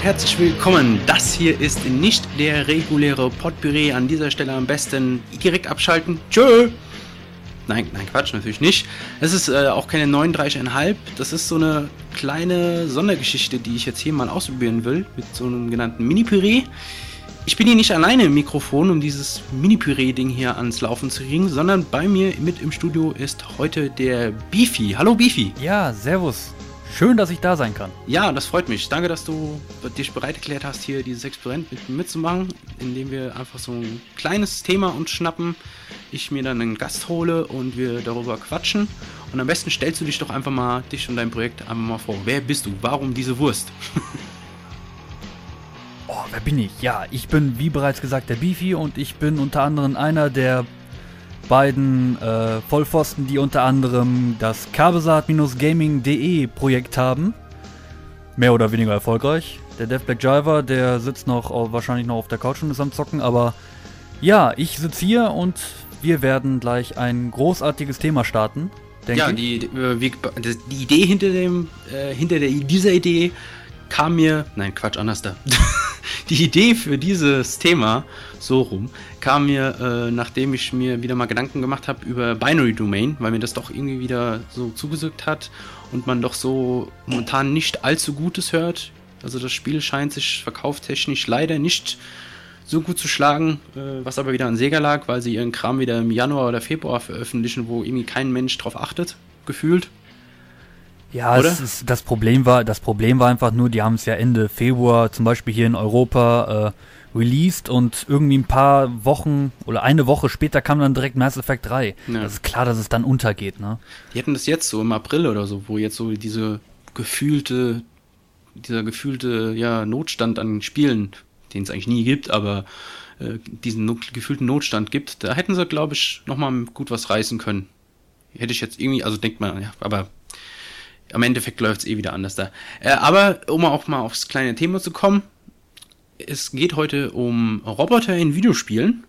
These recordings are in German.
Und herzlich willkommen. Das hier ist nicht der reguläre Potpüree. An dieser Stelle am besten direkt abschalten. Tschö! Nein, nein, Quatsch, natürlich nicht. Es ist äh, auch keine 39,5. Das ist so eine kleine Sondergeschichte, die ich jetzt hier mal ausprobieren will. Mit so einem genannten Mini-Püree. Ich bin hier nicht alleine im Mikrofon, um dieses Mini-Püree-Ding hier ans Laufen zu kriegen, sondern bei mir mit im Studio ist heute der Beefy. Hallo Beefy. Ja, servus. Schön, dass ich da sein kann. Ja, das freut mich. Danke, dass du dich bereit erklärt hast, hier dieses Experiment mit, mitzumachen, indem wir einfach so ein kleines Thema uns schnappen, ich mir dann einen Gast hole und wir darüber quatschen. Und am besten stellst du dich doch einfach mal, dich und dein Projekt einfach mal vor. Wer bist du? Warum diese Wurst? oh, wer bin ich? Ja, ich bin, wie bereits gesagt, der Beefy und ich bin unter anderem einer der beiden äh, Vollpfosten, die unter anderem das kabelsat-gaming.de Projekt haben. Mehr oder weniger erfolgreich. Der Dev Black Jiver, der sitzt noch wahrscheinlich noch auf der Couch und ist am Zocken, aber ja, ich sitze hier und wir werden gleich ein großartiges Thema starten. ja, die, die, die, Idee hinter dem, äh, hinter der, dieser Idee kam mir, nein, Quatsch, anders da. die Idee für dieses Thema, so rum, kam mir, äh, nachdem ich mir wieder mal Gedanken gemacht habe über Binary Domain, weil mir das doch irgendwie wieder so zugesagt hat und man doch so momentan nicht allzu Gutes hört. Also das Spiel scheint sich verkauftechnisch leider nicht so gut zu schlagen, äh, was aber wieder an Sega lag, weil sie ihren Kram wieder im Januar oder Februar veröffentlichen, wo irgendwie kein Mensch drauf achtet, gefühlt. Ja, ist, das Problem war, das Problem war einfach nur, die haben es ja Ende Februar zum Beispiel hier in Europa äh, released und irgendwie ein paar Wochen oder eine Woche später kam dann direkt Mass Effect 3. Ja. Das ist klar, dass es dann untergeht, ne? Die hatten das jetzt so im April oder so, wo jetzt so diese gefühlte, dieser gefühlte, ja, Notstand an Spielen, den es eigentlich nie gibt, aber äh, diesen not gefühlten Notstand gibt, da hätten sie, glaube ich, nochmal gut was reißen können. Hätte ich jetzt irgendwie, also denkt man, ja, aber am Endeffekt läuft es eh wieder anders da. Äh, aber um auch mal aufs kleine Thema zu kommen, es geht heute um Roboter in Videospielen.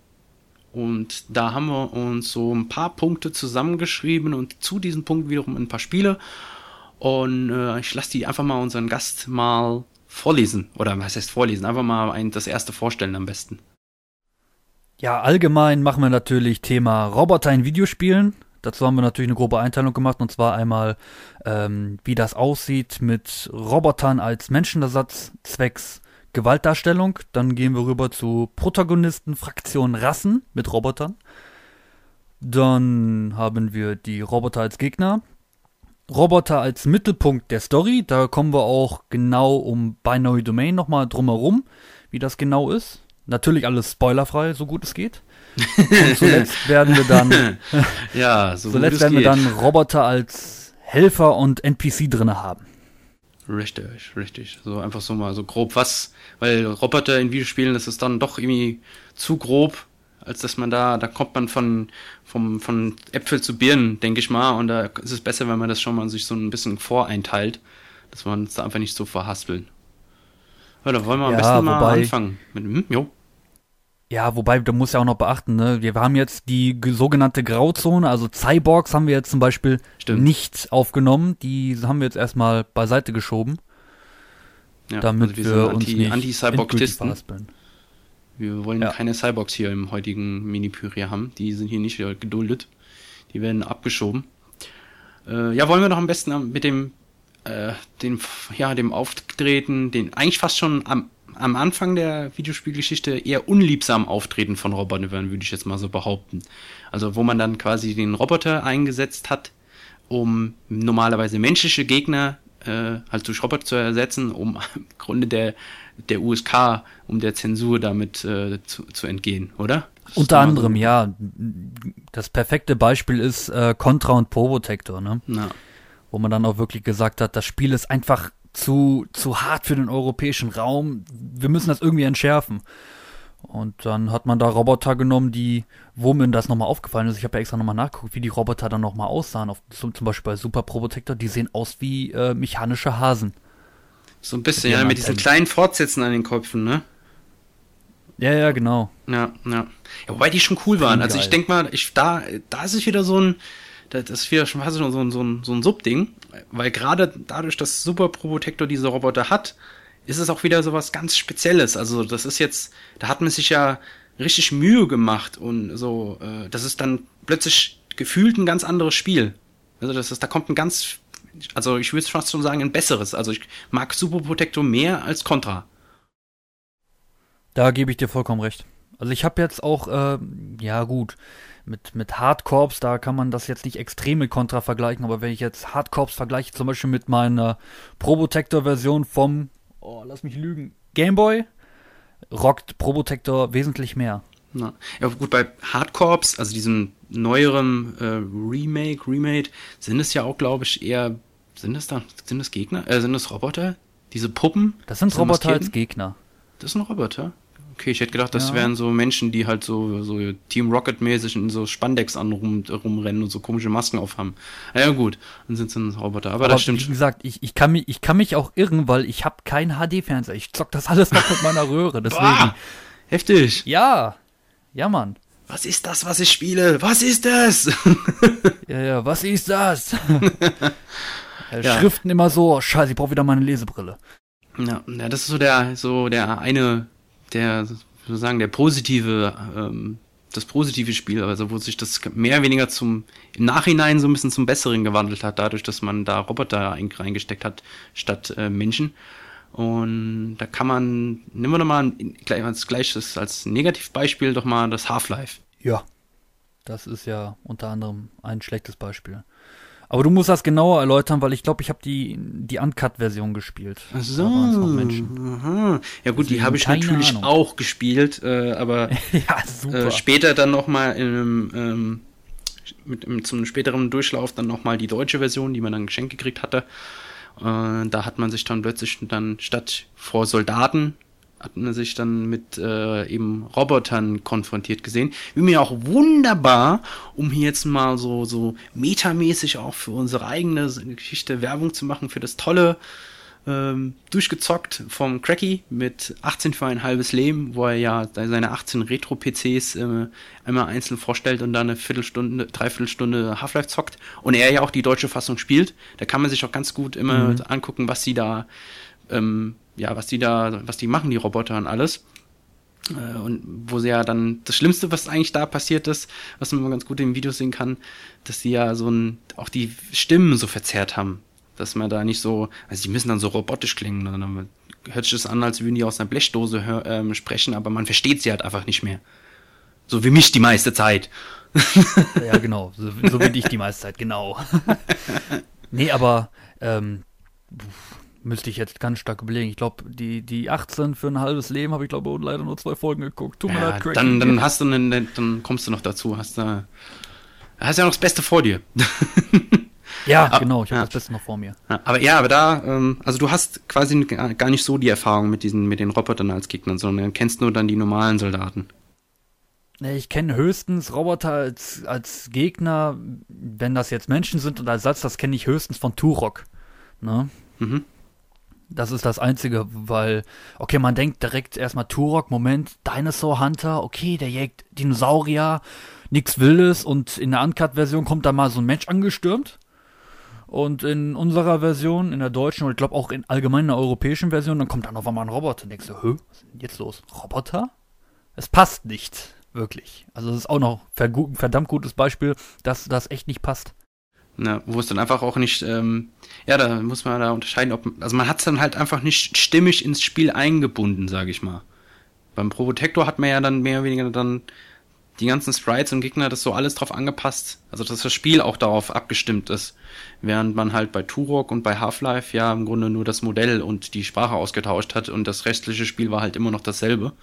Und da haben wir uns so ein paar Punkte zusammengeschrieben und zu diesen Punkten wiederum ein paar Spiele. Und äh, ich lasse die einfach mal unseren Gast mal vorlesen. Oder was heißt vorlesen? Einfach mal ein, das erste vorstellen am besten. Ja, allgemein machen wir natürlich Thema Roboter in Videospielen. Dazu haben wir natürlich eine grobe Einteilung gemacht und zwar einmal, ähm, wie das aussieht mit Robotern als Menschenersatz zwecks Gewaltdarstellung. Dann gehen wir rüber zu Protagonisten, Fraktionen, Rassen mit Robotern. Dann haben wir die Roboter als Gegner. Roboter als Mittelpunkt der Story. Da kommen wir auch genau um Binary Domain nochmal drumherum, wie das genau ist. Natürlich alles spoilerfrei, so gut es geht. Und zuletzt werden wir dann, ja, so zuletzt werden wir dann Roboter als Helfer und NPC drinne haben. Richtig, richtig. So einfach so mal so grob was, weil Roboter in Videospielen, das ist dann doch irgendwie zu grob, als dass man da, da kommt man von, vom, von Äpfel zu Birnen, denke ich mal, und da ist es besser, wenn man das schon mal sich so ein bisschen voreinteilt, dass man es da einfach nicht so verhaspeln. Ja, da wollen wir am ja, besten mal anfangen. Mit, hm, jo. Ja, wobei, du musst ja auch noch beachten, ne? Wir haben jetzt die sogenannte Grauzone, also Cyborgs haben wir jetzt zum Beispiel Stimmt. nicht aufgenommen. Die haben wir jetzt erstmal beiseite geschoben. Ja, damit also wir, wir uns nicht Anti-Cyborg-Tisten. Wir wollen ja. keine Cyborgs hier im heutigen Mini-Püree haben. Die sind hier nicht geduldet. Die werden abgeschoben. Äh, ja, wollen wir doch am besten mit dem, äh, dem, ja, dem Auftreten, den eigentlich fast schon am am Anfang der Videospielgeschichte eher unliebsam Auftreten von Robotern, würde ich jetzt mal so behaupten. Also wo man dann quasi den Roboter eingesetzt hat, um normalerweise menschliche Gegner äh, halt durch Roboter zu ersetzen, um im Grunde der, der USK, um der Zensur damit äh, zu, zu entgehen, oder? Unter anderem, so? ja. Das perfekte Beispiel ist äh, Contra und Probotector, ne? Na. Wo man dann auch wirklich gesagt hat, das Spiel ist einfach zu, zu hart für den europäischen Raum. Wir müssen das irgendwie entschärfen. Und dann hat man da Roboter genommen, die, wo mir das nochmal aufgefallen ist, ich habe ja extra nochmal nachgeguckt, wie die Roboter dann nochmal aussahen. Auf, zum, zum Beispiel bei Super Probotector, die sehen aus wie äh, mechanische Hasen. So ein bisschen, ja, mit diesen kleinen Fortsätzen an den Köpfen, ne? Ja, ja, genau. Ja, ja. ja wobei die schon cool waren. Also ich denke mal, ich, da, da ist es wieder so ein, das ist wieder schon fast so ein, so ein, so ein Subding, weil gerade dadurch, dass Super Probotector diese Roboter hat, ist es auch wieder so was ganz Spezielles. Also das ist jetzt, da hat man sich ja richtig Mühe gemacht und so, äh, das ist dann plötzlich gefühlt ein ganz anderes Spiel. Also das ist, da kommt ein ganz, also ich würde fast schon sagen, ein besseres. Also ich mag Super Protector mehr als Contra. Da gebe ich dir vollkommen recht. Also ich habe jetzt auch, äh, ja gut, mit, mit Hardcorps, da kann man das jetzt nicht extrem mit Contra vergleichen, aber wenn ich jetzt Hardcorps vergleiche, zum Beispiel mit meiner Probotector-Version vom, oh, lass mich lügen, Gameboy, rockt Probotector wesentlich mehr. Na, ja gut, bei Hardcorps, also diesem neueren äh, Remake, Remade, sind es ja auch, glaube ich, eher, sind es da, sind es Gegner, äh, sind es Roboter? Diese Puppen? Das sind Roboter als Gegner. Das sind Roboter? Okay, ich hätte gedacht, das ja. wären so Menschen, die halt so, so Team Rocket-mäßig in so Spandex an rum, rumrennen und so komische Masken aufhaben. Ja gut, dann sind es ein Roboter. Aber, Aber das stimmt. Wie gesagt, ich, ich, kann mich, ich kann mich auch irren, weil ich habe keinen HD-Fernseher. Ich zock das alles noch mit meiner Röhre. Deswegen. Boah, heftig. Ja. Ja, Mann. Was ist das, was ich spiele? Was ist das? ja, ja, was ist das? ja. Schriften immer so, scheiße, ich brauche wieder meine Lesebrille. Ja, ja, das ist so der, so der eine der sozusagen der positive, ähm, das positive Spiel, also wo sich das mehr oder weniger zum im Nachhinein so ein bisschen zum Besseren gewandelt hat, dadurch, dass man da Roboter reingesteckt hat statt äh, Menschen. Und da kann man, nehmen wir doch mal gleich als gleiches als Negativbeispiel doch mal das Half-Life. Ja, das ist ja unter anderem ein schlechtes Beispiel. Aber du musst das genauer erläutern, weil ich glaube, ich habe die, die Uncut-Version gespielt. Ach so. Aha. Ja gut, die habe ich natürlich Ahnung. auch gespielt, äh, aber ja, äh, später dann nochmal in einem, ähm, mit, mit, zum späteren Durchlauf dann nochmal die deutsche Version, die man dann geschenkt gekriegt hatte. Äh, da hat man sich dann plötzlich dann statt vor Soldaten hat man sich dann mit äh, eben Robotern konfrontiert gesehen. Wie mir auch wunderbar, um hier jetzt mal so, so metamäßig auch für unsere eigene Geschichte Werbung zu machen, für das tolle ähm, durchgezockt vom Cracky mit 18 für ein halbes Leben, wo er ja seine 18 Retro-PCs äh, einmal einzeln vorstellt und dann eine Viertelstunde, Dreiviertelstunde Half-Life zockt und er ja auch die deutsche Fassung spielt. Da kann man sich auch ganz gut immer mhm. angucken, was sie da ähm, ja, was die da, was die machen, die Roboter und alles. Äh, und wo sie ja dann, das Schlimmste, was eigentlich da passiert ist, was man ganz gut im Video sehen kann, dass sie ja so ein, auch die Stimmen so verzerrt haben. Dass man da nicht so, also die müssen dann so robotisch klingen, dann hört sich das an, als würden die aus einer Blechdose hör, ähm, sprechen, aber man versteht sie halt einfach nicht mehr. So wie mich die meiste Zeit. ja, genau. So, so bin ich die meiste Zeit, genau. nee, aber ähm, Müsste ich jetzt ganz stark überlegen. Ich glaube, die, die 18 für ein halbes Leben habe ich, glaube ich, leider nur zwei Folgen geguckt. Tut mir ja, leid, Craig. Dann, dann hast du einen, dann kommst du noch dazu. Hast du hast ja noch das Beste vor dir. ja, aber, genau, ich habe ja. das Beste noch vor mir. aber ja, aber da, ähm, also du hast quasi gar nicht so die Erfahrung mit diesen, mit den Robotern als Gegnern, sondern kennst nur dann die normalen Soldaten. Ich kenne höchstens Roboter als, als Gegner, wenn das jetzt Menschen sind und als Satz, das kenne ich höchstens von Turok. Ne? Mhm. Das ist das Einzige, weil, okay, man denkt direkt erstmal Turok, Moment, Dinosaur Hunter, okay, der jägt Dinosaurier, nix Wildes und in der Uncut-Version kommt da mal so ein Mensch angestürmt. Und in unserer Version, in der deutschen und ich glaube auch in allgemein der europäischen Version, dann kommt dann auf einmal ein Roboter und denkst du, hä, was ist denn jetzt los? Roboter? Es passt nicht, wirklich. Also es ist auch noch ein verdammt gutes Beispiel, dass das echt nicht passt. Ne, wo es dann einfach auch nicht, ähm, ja, da muss man da unterscheiden, ob, also man hat es dann halt einfach nicht stimmig ins Spiel eingebunden, sage ich mal. Beim Probotector hat man ja dann mehr oder weniger dann die ganzen Sprites und Gegner das so alles drauf angepasst, also dass das Spiel auch darauf abgestimmt ist. Während man halt bei Turok und bei Half-Life ja im Grunde nur das Modell und die Sprache ausgetauscht hat und das restliche Spiel war halt immer noch dasselbe.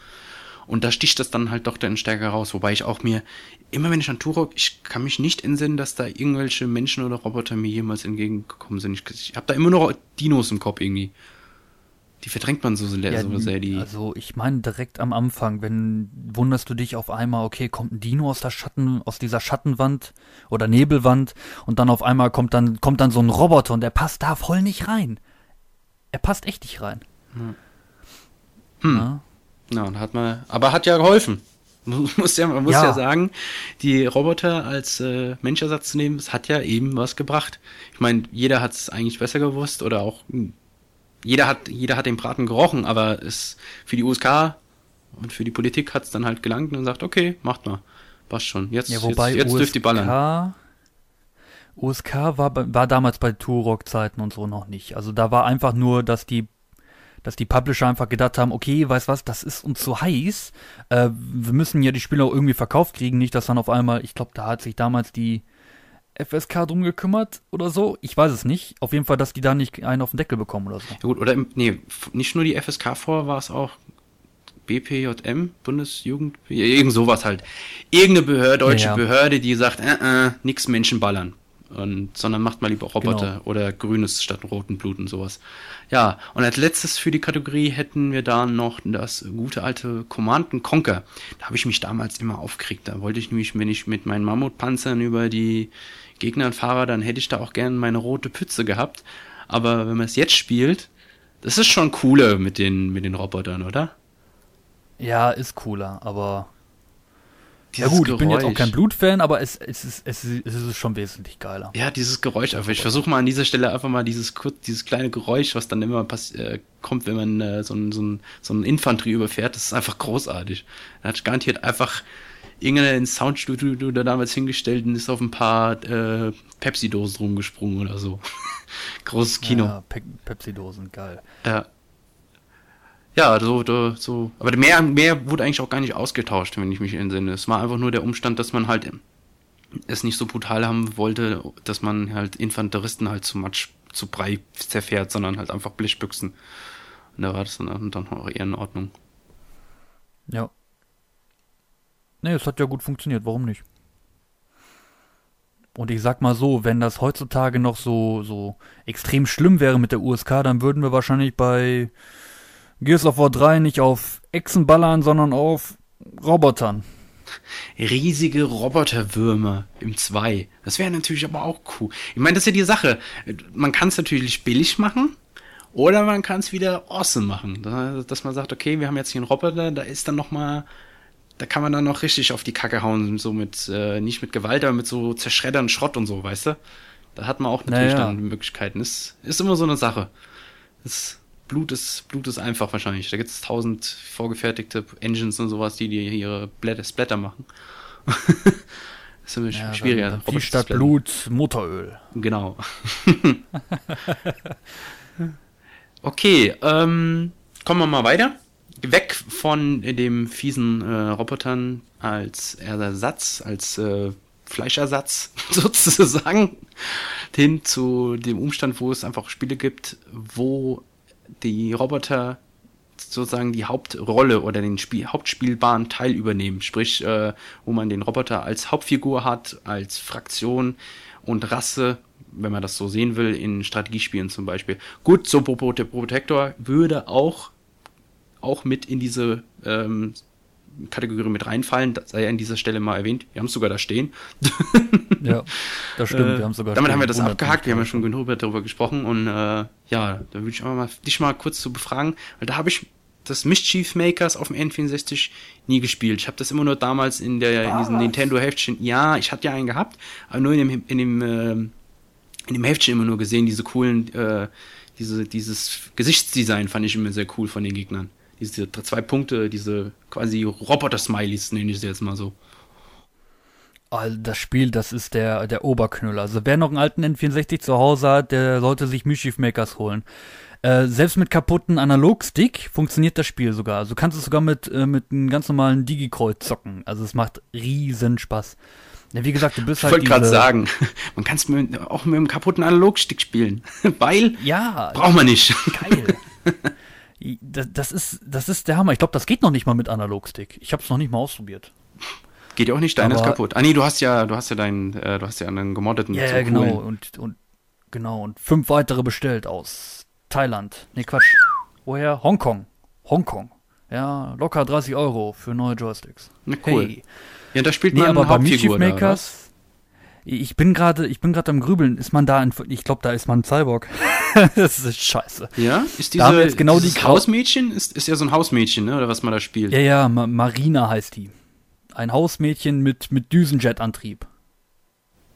Und da sticht das dann halt doch dann stärker raus. Wobei ich auch mir, immer wenn ich an Turok, ich kann mich nicht entsinnen, dass da irgendwelche Menschen oder Roboter mir jemals entgegengekommen sind. Ich, ich habe da immer noch Dinos im Kopf irgendwie. Die verdrängt man so sehr, ja, so sehr die. Also ich meine direkt am Anfang, wenn wunderst du dich auf einmal, okay, kommt ein Dino aus der Schatten, aus dieser Schattenwand oder Nebelwand und dann auf einmal kommt dann kommt dann so ein Roboter und der passt da voll nicht rein. Er passt echt nicht rein. Hm. Hm. Ja, und hat man, aber hat ja geholfen. Man muss ja, man muss ja. ja sagen, die Roboter als äh, Menschersatz zu nehmen, es hat ja eben was gebracht. Ich meine, jeder hat es eigentlich besser gewusst oder auch jeder hat, jeder hat den Braten gerochen, aber es für die USK und für die Politik hat es dann halt gelangt und sagt, okay, macht mal. Passt schon. Jetzt, ja, wobei jetzt, jetzt USK, dürft ihr ballern. USK war, war damals bei Turok-Zeiten und so noch nicht. Also da war einfach nur, dass die dass die Publisher einfach gedacht haben, okay, weißt was, das ist uns zu heiß. Äh, wir müssen ja die Spiele auch irgendwie verkauft kriegen, nicht, dass dann auf einmal, ich glaube, da hat sich damals die FSK drum gekümmert oder so. Ich weiß es nicht. Auf jeden Fall, dass die da nicht einen auf den Deckel bekommen oder so. Ja gut, oder im, nee, nicht nur die FSK vor, war es auch BPJM, Bundesjugend, irgend sowas halt. Irgendeine Behörde, deutsche ja, ja. Behörde, die sagt, äh, äh, nix Menschen ballern. Und, sondern macht mal lieber Roboter genau. oder grünes statt roten Blut und sowas. Ja, und als letztes für die Kategorie hätten wir da noch das gute alte Command Conquer. Da habe ich mich damals immer aufgeregt. Da wollte ich nämlich, wenn ich mit meinen Mammutpanzern über die Gegner fahre, dann hätte ich da auch gern meine rote Pütze gehabt. Aber wenn man es jetzt spielt, das ist schon cooler mit den, mit den Robotern, oder? Ja, ist cooler, aber. Ja gut, Geräusch. ich bin jetzt auch kein Blutfan, aber es, es, ist, es, es ist schon wesentlich geiler. Ja, dieses Geräusch einfach. Ich versuche mal an dieser Stelle einfach mal dieses dieses kleine Geräusch, was dann immer äh, kommt, wenn man äh, so ein, so ein, so ein Infanterie überfährt, das ist einfach großartig. Da hat garantiert einfach irgendein Soundstudio da damals hingestellt und ist auf ein paar äh, Pepsi-Dosen rumgesprungen oder so. Großes Kino. Ja, Pe Pepsi-Dosen, geil. Ja. Ja, so, so, aber mehr, mehr wurde eigentlich auch gar nicht ausgetauscht, wenn ich mich entsinne. Es war einfach nur der Umstand, dass man halt es nicht so brutal haben wollte, dass man halt Infanteristen halt zu Matsch, zu Brei zerfährt, sondern halt einfach Blechbüchsen. Und da war das dann, dann auch eher in Ordnung. Ja. Nee, es hat ja gut funktioniert, warum nicht? Und ich sag mal so, wenn das heutzutage noch so, so extrem schlimm wäre mit der USK, dann würden wir wahrscheinlich bei Gears of War 3 nicht auf Echsen ballern, sondern auf Robotern. Riesige Roboterwürmer im 2. Das wäre natürlich aber auch cool. Ich meine, das ist ja die Sache. Man kann es natürlich billig machen. Oder man kann es wieder awesome machen. Dass man sagt, okay, wir haben jetzt hier einen Roboter, da ist dann noch mal, da kann man dann noch richtig auf die Kacke hauen, so mit, äh, nicht mit Gewalt, aber mit so zerschreddern Schrott und so, weißt du? Da hat man auch natürlich naja. dann Möglichkeiten. Ist, ist immer so eine Sache. Das Blut ist, Blut ist einfach wahrscheinlich. Da gibt es tausend vorgefertigte Engines und sowas, die dir ihre Blätter, Splatter machen. das ist immer ja, schwieriger. Dann, dann statt Blut Motoröl. Genau. okay, ähm, kommen wir mal weiter. Weg von dem fiesen äh, Robotern als Ersatz, als äh, Fleischersatz sozusagen, hin zu dem Umstand, wo es einfach Spiele gibt, wo die Roboter sozusagen die Hauptrolle oder den Spiel, hauptspielbaren Teil übernehmen. Sprich, äh, wo man den Roboter als Hauptfigur hat, als Fraktion und Rasse, wenn man das so sehen will, in Strategiespielen zum Beispiel. Gut, so Protector würde auch, auch mit in diese ähm, Kategorie mit reinfallen, das sei an dieser Stelle mal erwähnt. Wir haben es sogar da stehen. ja, das stimmt, äh, wir haben sogar Damit haben wir das abgehakt, wir haben ja schon genug darüber gesprochen und äh, ja, da würde ich aber mal dich mal kurz zu befragen, weil da habe ich das Mischief Makers auf dem N64 nie gespielt. Ich habe das immer nur damals in der in diesem Nintendo Heftchen. Ja, ich hatte ja einen gehabt, aber nur in dem in dem äh, in dem Heftchen immer nur gesehen, diese coolen äh, diese dieses Gesichtsdesign fand ich immer sehr cool von den Gegnern diese zwei Punkte, diese quasi Roboter-Smileys, nenne ich sie jetzt mal so. Das Spiel, das ist der, der Oberknüller. Also wer noch einen alten N64 zu Hause hat, der sollte sich Mischief Makers holen. Äh, selbst mit kaputten Analogstick funktioniert das Spiel sogar. Also du kannst es sogar mit, äh, mit einem ganz normalen Digi-Kreuz zocken. Also es macht riesen Spaß. Ja, wie gesagt, du bist halt. Ich wollte gerade sagen, man kann es auch mit einem kaputten Analogstick spielen. Weil. Ja. Braucht man nicht. Geil. Das, das, ist, das ist der Hammer. Ich glaube, das geht noch nicht mal mit Analogstick. Ich habe es noch nicht mal ausprobiert. Geht ja auch nicht, deiner ist kaputt. Ah nee, du hast ja, du hast ja deinen, äh, du hast ja einen gemoddeten. Ja, ja genau. Und, und genau, und fünf weitere bestellt aus Thailand. Nee, Quatsch. Woher? Hongkong. Hongkong. Ja, locker 30 Euro für neue Joysticks. Na cool. Hey. Ja, da spielt nee, man aber bei Hauptfigur Makers, ich bin gerade, ich bin gerade am Grübeln. Ist man da? In, ich glaube, da ist man ein Cyborg. das ist scheiße. Ja, ist diese, jetzt genau die Hausmädchen ist, ist ja so ein Hausmädchen, ne? Oder was man da spielt? Ja, ja, Ma Marina heißt die. Ein Hausmädchen mit mit Düsenjet-Antrieb.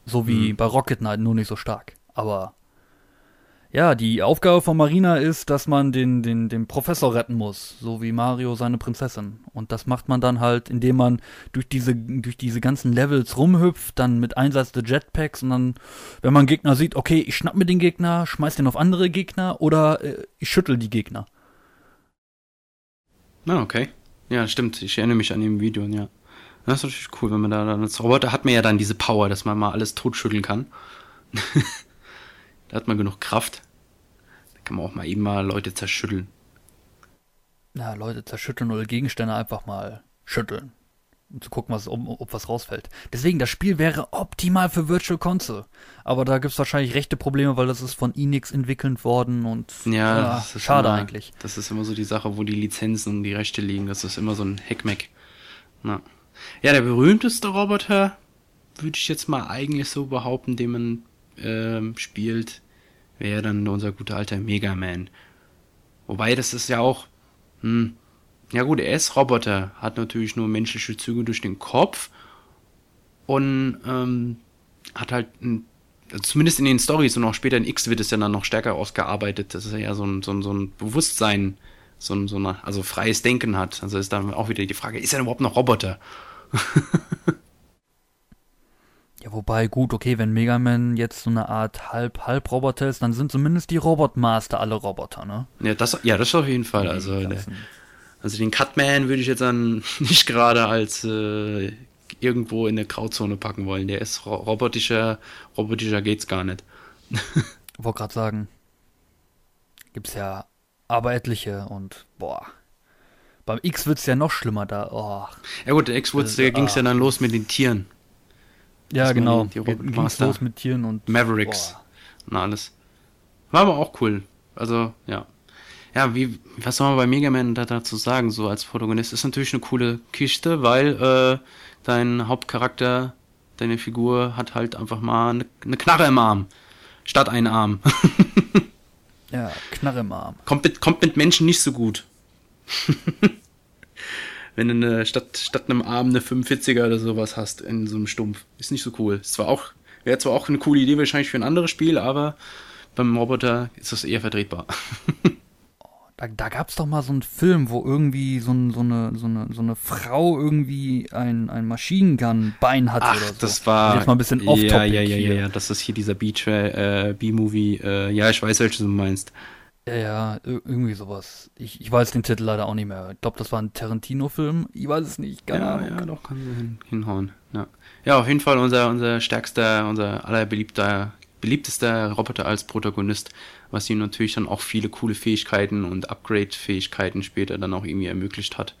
So wie hm. bei Rocket Knight, nur nicht so stark. Aber Ja, die Aufgabe von Marina ist, dass man den, den, den Professor retten muss, so wie Mario seine Prinzessin. Und das macht man dann halt, indem man durch diese, durch diese ganzen Levels rumhüpft, dann mit Einsatz der Jetpacks und dann, wenn man Gegner sieht, okay, ich schnapp mir den Gegner, schmeiß den auf andere Gegner oder äh, ich schüttel die Gegner. Ah, okay. Ja, stimmt. Ich erinnere mich an dem Video, ja. Das ist natürlich cool, wenn man da dann als Roboter hat man ja dann diese Power, dass man mal alles totschütteln kann. Da hat man genug Kraft. Da kann man auch mal eben mal Leute zerschütteln. Ja, Leute zerschütteln oder Gegenstände einfach mal schütteln. Um zu gucken, was, ob, ob was rausfällt. Deswegen, das Spiel wäre optimal für Virtual Console. Aber da gibt es wahrscheinlich rechte Probleme, weil das ist von Enix entwickelt worden und ja, ja schade immer, eigentlich. Das ist immer so die Sache, wo die Lizenzen und die Rechte liegen. Das ist immer so ein Hackmack. Na. Ja, der berühmteste Roboter, würde ich jetzt mal eigentlich so behaupten, den man äh, spielt, wäre dann unser guter alter Mega Man. Wobei, das ist ja auch, hm, ja gut, er ist Roboter, hat natürlich nur menschliche Züge durch den Kopf und ähm, hat halt ein, also zumindest in den Stories und auch später in X wird es ja dann noch stärker ausgearbeitet, dass er ja so ein, so ein, so ein Bewusstsein, so ein, so eine, also freies Denken hat. Also ist dann auch wieder die Frage, ist er überhaupt noch Roboter? Wobei, gut, okay, wenn Mega Man jetzt so eine Art Halb-Halb-Roboter ist, dann sind zumindest die Robotmaster alle Roboter, ne? Ja, das, ja, das auf jeden Fall. Also, der, also den Cutman würde ich jetzt dann nicht gerade als äh, irgendwo in eine Grauzone packen wollen. Der ist ro robotischer, robotischer geht's gar nicht. Wollte gerade sagen, gibt's ja aber etliche und boah. Beim X wird's ja noch schlimmer da. Oh. Ja gut, der X wird's, da ging's ja dann los mit den Tieren. Ja, genau. Die, die Ging's los mit Tieren und Mavericks boah. und alles. War aber auch cool. Also, ja. Ja, wie, was soll man bei Mega Man da dazu sagen, so als Protagonist? Ist natürlich eine coole Kiste, weil äh, dein Hauptcharakter, deine Figur hat halt einfach mal eine, eine Knarre im Arm. Statt einen Arm. ja, Knarre im Arm. Kommt mit, kommt mit Menschen nicht so gut wenn du eine, statt, statt einem Arm eine 45er oder sowas hast in so einem Stumpf. Ist nicht so cool. Ist zwar auch, wäre zwar auch eine coole Idee wahrscheinlich für ein anderes Spiel, aber beim Roboter ist das eher vertretbar. Da, da gab es doch mal so einen Film, wo irgendwie so, ein, so, eine, so, eine, so eine Frau irgendwie ein, ein Maschinengun-Bein hatte Ach, oder so. das war. Jetzt mal ein bisschen off-topic. Ja, ja, ja, ja, ja, das ist hier dieser äh, B-Movie. Äh, ja, ich weiß, welches du meinst. Ja, ja, irgendwie sowas. Ich, ich weiß den Titel leider auch nicht mehr. Ich glaube, das war ein Tarantino-Film. Ich weiß es nicht, keine ja, Ahnung. Ja, doch, kann hin, hinhauen. Ja. ja, auf jeden Fall unser, unser stärkster, unser allerbeliebter, beliebtester Roboter als Protagonist, was ihm natürlich dann auch viele coole Fähigkeiten und Upgrade-Fähigkeiten später dann auch irgendwie ermöglicht hat.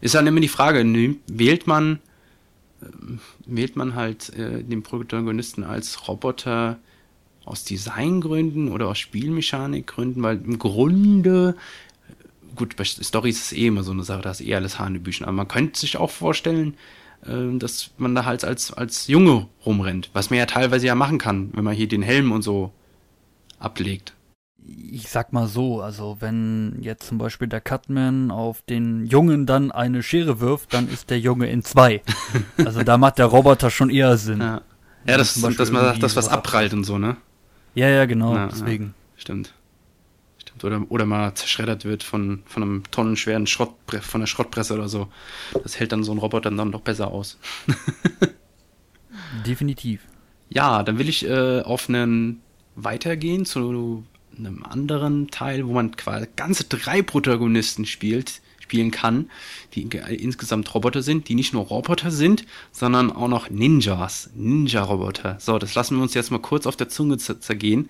Ist dann immer die Frage, wählt man, äh, wählt man halt äh, den Protagonisten als Roboter aus Designgründen oder aus Spielmechanikgründen, weil im Grunde, gut, bei Stories ist es eh immer so eine Sache, da ist eh alles Hanebüchen, aber man könnte sich auch vorstellen, äh, dass man da halt als, als Junge rumrennt, was man ja teilweise ja machen kann, wenn man hier den Helm und so ablegt. Ich sag mal so, also wenn jetzt zum Beispiel der Cutman auf den Jungen dann eine Schere wirft, dann ist der Junge in zwei. Also da macht der Roboter schon eher Sinn. Ja, ja das, dass man sagt, das was abprallt und so, ne? Ja, ja, genau, ja, deswegen. Ja, stimmt. Stimmt. Oder, oder mal zerschreddert wird von, von einem tonnenschweren Schrott, von der Schrottpresse oder so. Das hält dann so ein Roboter dann doch besser aus. Definitiv. Ja, dann will ich äh, auf einen weitergehen zu einem anderen Teil, wo man quasi ganze drei Protagonisten spielt, spielen kann, die insgesamt Roboter sind, die nicht nur Roboter sind, sondern auch noch Ninjas, Ninja-Roboter. So, das lassen wir uns jetzt mal kurz auf der Zunge zergehen,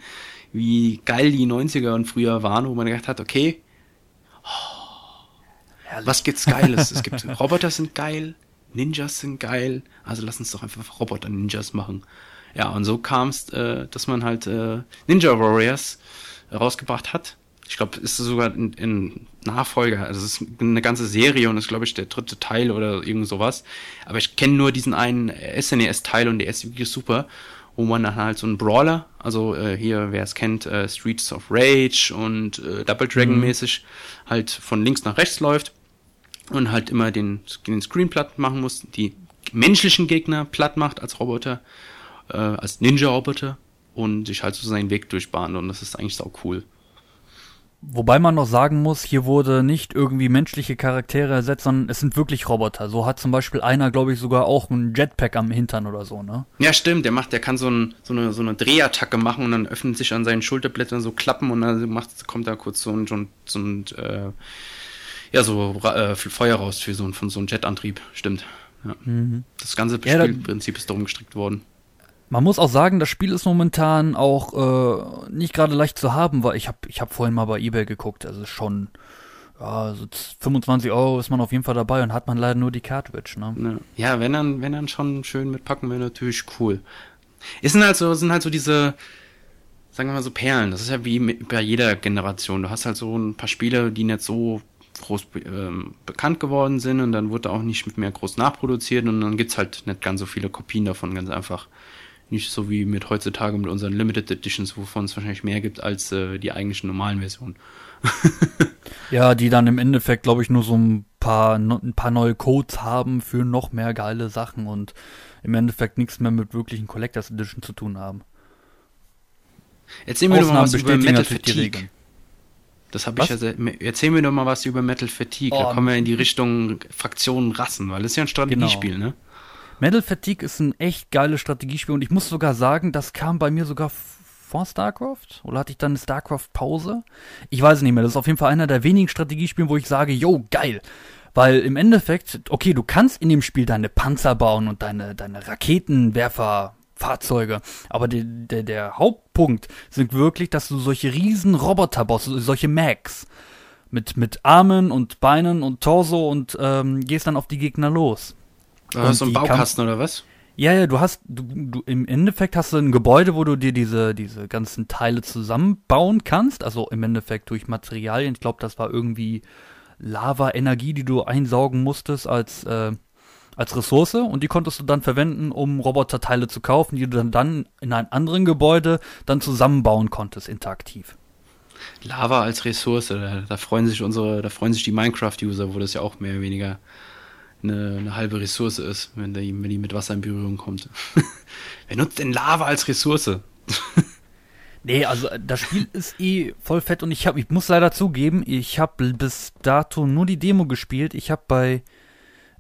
wie geil die 90er und früher waren, wo man gedacht hat, okay, oh, was gibt's Geiles? es gibt Roboter sind geil, Ninjas sind geil, also lass uns doch einfach Roboter-Ninjas machen. Ja, und so kam es, äh, dass man halt äh, Ninja Warriors rausgebracht hat ich glaube, ist sogar ein, ein Nachfolger. Also es ist eine ganze Serie und ist, glaube ich, der dritte Teil oder irgend sowas. Aber ich kenne nur diesen einen SNES-Teil und der ist wirklich super, wo man dann halt so einen Brawler, also äh, hier, wer es kennt, äh, Streets of Rage und äh, Double Dragon mhm. mäßig, mhm. halt von links nach rechts läuft und halt immer den, den Screen platt machen muss, die menschlichen Gegner platt macht als Roboter, äh, als Ninja-Roboter und sich halt so seinen Weg durchbahnt und das ist eigentlich sau cool. Wobei man noch sagen muss, hier wurde nicht irgendwie menschliche Charaktere ersetzt, sondern es sind wirklich Roboter. So hat zum Beispiel einer, glaube ich, sogar auch einen Jetpack am Hintern oder so, ne? Ja, stimmt. Der macht, der kann so, ein, so, eine, so eine Drehattacke machen und dann öffnet sich an seinen Schulterblättern so Klappen und dann macht, kommt da kurz so ein, so ein, so ein äh, ja, so äh, Feuer raus für so, ein, von so einem Jetantrieb. Stimmt. Ja. Mhm. Das ganze ja, Spielprinzip ist darum gestrickt worden. Man muss auch sagen, das Spiel ist momentan auch äh, nicht gerade leicht zu haben, weil ich habe ich hab vorhin mal bei eBay geguckt, also schon ja, so 25 Euro ist man auf jeden Fall dabei und hat man leider nur die Cartridge, ne? Ja, wenn dann, wenn dann schon schön mitpacken, wäre natürlich cool. Ist sind halt so, sind halt so diese, sagen wir mal so Perlen. Das ist ja wie bei jeder Generation. Du hast halt so ein paar Spiele, die nicht so groß ähm, bekannt geworden sind und dann wurde auch nicht mehr groß nachproduziert und dann gibt's halt nicht ganz so viele Kopien davon, ganz einfach. Nicht so wie mit heutzutage mit unseren Limited Editions, wovon es wahrscheinlich mehr gibt als äh, die eigentlichen normalen Versionen. ja, die dann im Endeffekt, glaube ich, nur so ein paar, ein paar neue Codes haben für noch mehr geile Sachen und im Endeffekt nichts mehr mit wirklichen Collectors Edition zu tun haben. Erzähl mir doch mal was über Metal Fatigue. Das habe ich ja sehr, Erzähl mir doch mal was über Metal Fatigue. Oh, da kommen wir in die Richtung Fraktionen Rassen, weil das ist ja ein Strategiespiel, genau. ne? Metal Fatigue ist ein echt geiles Strategiespiel und ich muss sogar sagen, das kam bei mir sogar vor StarCraft? Oder hatte ich dann eine StarCraft-Pause? Ich weiß nicht mehr. Das ist auf jeden Fall einer der wenigen Strategiespiele, wo ich sage, yo, geil. Weil im Endeffekt, okay, du kannst in dem Spiel deine Panzer bauen und deine, deine Raketenwerferfahrzeuge. Aber der, der, der Hauptpunkt sind wirklich, dass du solche riesen Roboter baust, solche Mags. Mit, mit Armen und Beinen und Torso und ähm, gehst dann auf die Gegner los. Du hast so einen Baukasten oder was? Ja, ja, du hast, du, du, im Endeffekt hast du ein Gebäude, wo du dir diese, diese ganzen Teile zusammenbauen kannst. Also im Endeffekt durch Materialien. Ich glaube, das war irgendwie Lava-Energie, die du einsaugen musstest als, äh, als Ressource und die konntest du dann verwenden, um Roboterteile zu kaufen, die du dann, dann in einem anderen Gebäude dann zusammenbauen konntest, interaktiv. Lava als Ressource, da, da freuen sich unsere, da freuen sich die Minecraft-User, wo das ja auch mehr oder weniger eine, eine halbe Ressource ist, wenn die, wenn die mit Wasser in Berührung kommt. Wer nutzt denn Lava als Ressource? nee, also das Spiel ist eh voll fett und ich habe, ich muss leider zugeben, ich habe bis dato nur die Demo gespielt. Ich habe bei,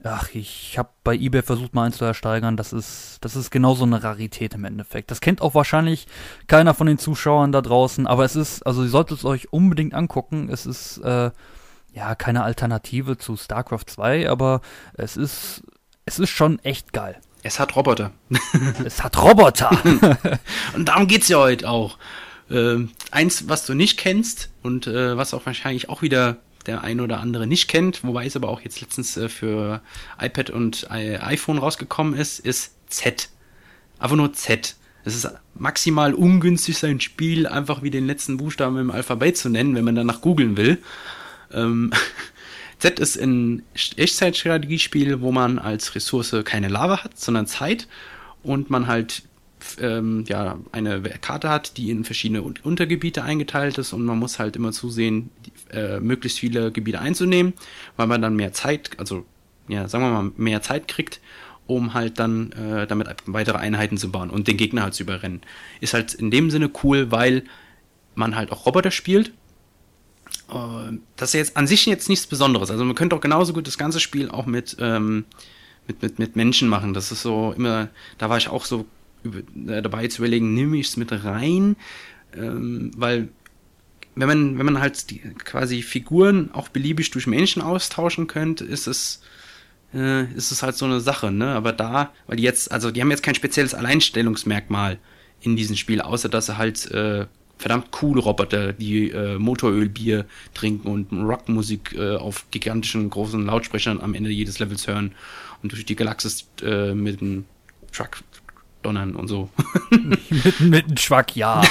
ach, ich habe bei eBay versucht mal eins zu ersteigern. Das ist, das ist genauso eine Rarität im Endeffekt. Das kennt auch wahrscheinlich keiner von den Zuschauern da draußen, aber es ist, also ihr solltet es euch unbedingt angucken. Es ist äh, ja, keine Alternative zu StarCraft 2, aber es ist, es ist schon echt geil. Es hat Roboter. es hat Roboter. und darum geht's ja heute auch. Äh, eins, was du nicht kennst und äh, was auch wahrscheinlich auch wieder der ein oder andere nicht kennt, wobei es aber auch jetzt letztens äh, für iPad und iPhone rausgekommen ist, ist Z. Einfach nur Z. Es ist maximal ungünstig, sein Spiel einfach wie den letzten Buchstaben im Alphabet zu nennen, wenn man danach googeln will. Ähm, Z ist ein Echtzeitstrategiespiel, wo man als Ressource keine Lava hat, sondern Zeit und man halt ähm, ja, eine Karte hat, die in verschiedene Untergebiete eingeteilt ist und man muss halt immer zusehen, die, äh, möglichst viele Gebiete einzunehmen, weil man dann mehr Zeit, also ja, sagen wir mal, mehr Zeit kriegt, um halt dann äh, damit weitere Einheiten zu bauen und den Gegner halt zu überrennen. Ist halt in dem Sinne cool, weil man halt auch Roboter spielt das ist jetzt an sich jetzt nichts Besonderes. Also man könnte auch genauso gut das ganze Spiel auch mit, ähm, mit, mit, mit Menschen machen. Das ist so immer, da war ich auch so äh, dabei zu überlegen, nehme ich es mit rein, ähm, weil wenn man, wenn man halt die, quasi Figuren auch beliebig durch Menschen austauschen könnte, ist es, äh, ist es halt so eine Sache, ne? Aber da, weil die jetzt, also die haben jetzt kein spezielles Alleinstellungsmerkmal in diesem Spiel, außer dass sie halt äh, verdammt coole Roboter, die äh, Motorölbier trinken und Rockmusik äh, auf gigantischen großen Lautsprechern am Ende jedes Levels hören und durch die Galaxis äh, mit einem Truck donnern und so. mit, mit einem Truck, ja.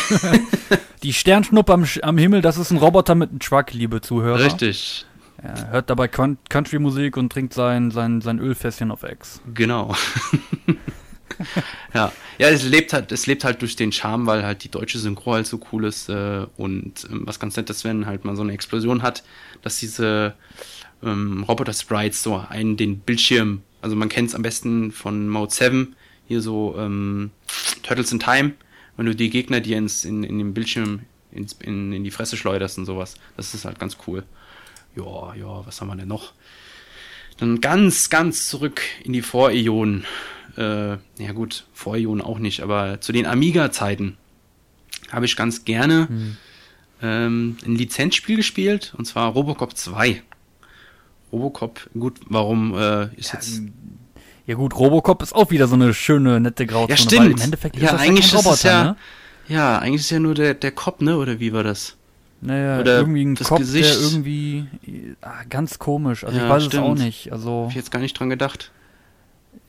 die Sternschnuppe am, am Himmel, das ist ein Roboter mit einem Truck, liebe Zuhörer. Richtig. Er hört dabei Country-Musik und trinkt sein, sein, sein Ölfässchen auf Ex. Genau. ja. ja, es lebt halt, es lebt halt durch den Charme, weil halt die deutsche Synchro halt so cool ist äh, und ähm, was ganz nett ist, wenn halt man so eine Explosion hat, dass diese ähm, Roboter-Sprites so einen den Bildschirm, also man kennt es am besten von Mode 7, hier so ähm, Turtles in Time, wenn du die Gegner dir ins, in, in den Bildschirm ins, in, in die Fresse schleuderst und sowas. Das ist halt ganz cool. Ja, ja, was haben wir denn noch? Dann ganz, ganz zurück in die Vor-Ionen. Äh, ja gut, Vor-Ionen auch nicht, aber zu den Amiga-Zeiten habe ich ganz gerne hm. ähm, ein Lizenzspiel gespielt, und zwar Robocop 2. Robocop, gut, warum äh, ist ja, jetzt. Ja gut, Robocop ist auch wieder so eine schöne, nette Grauzone. Ja, stimmt. im Endeffekt ist ja, das eigentlich ja Roboter, ja, ne? Ja, eigentlich ist ja nur der, der Kopf, ne? Oder wie war das? Naja, Oder irgendwie ein Kopf, Gesicht. der irgendwie ah, ganz komisch. Also ja, ich weiß stimmt. es auch nicht. Also Hab ich jetzt gar nicht dran gedacht.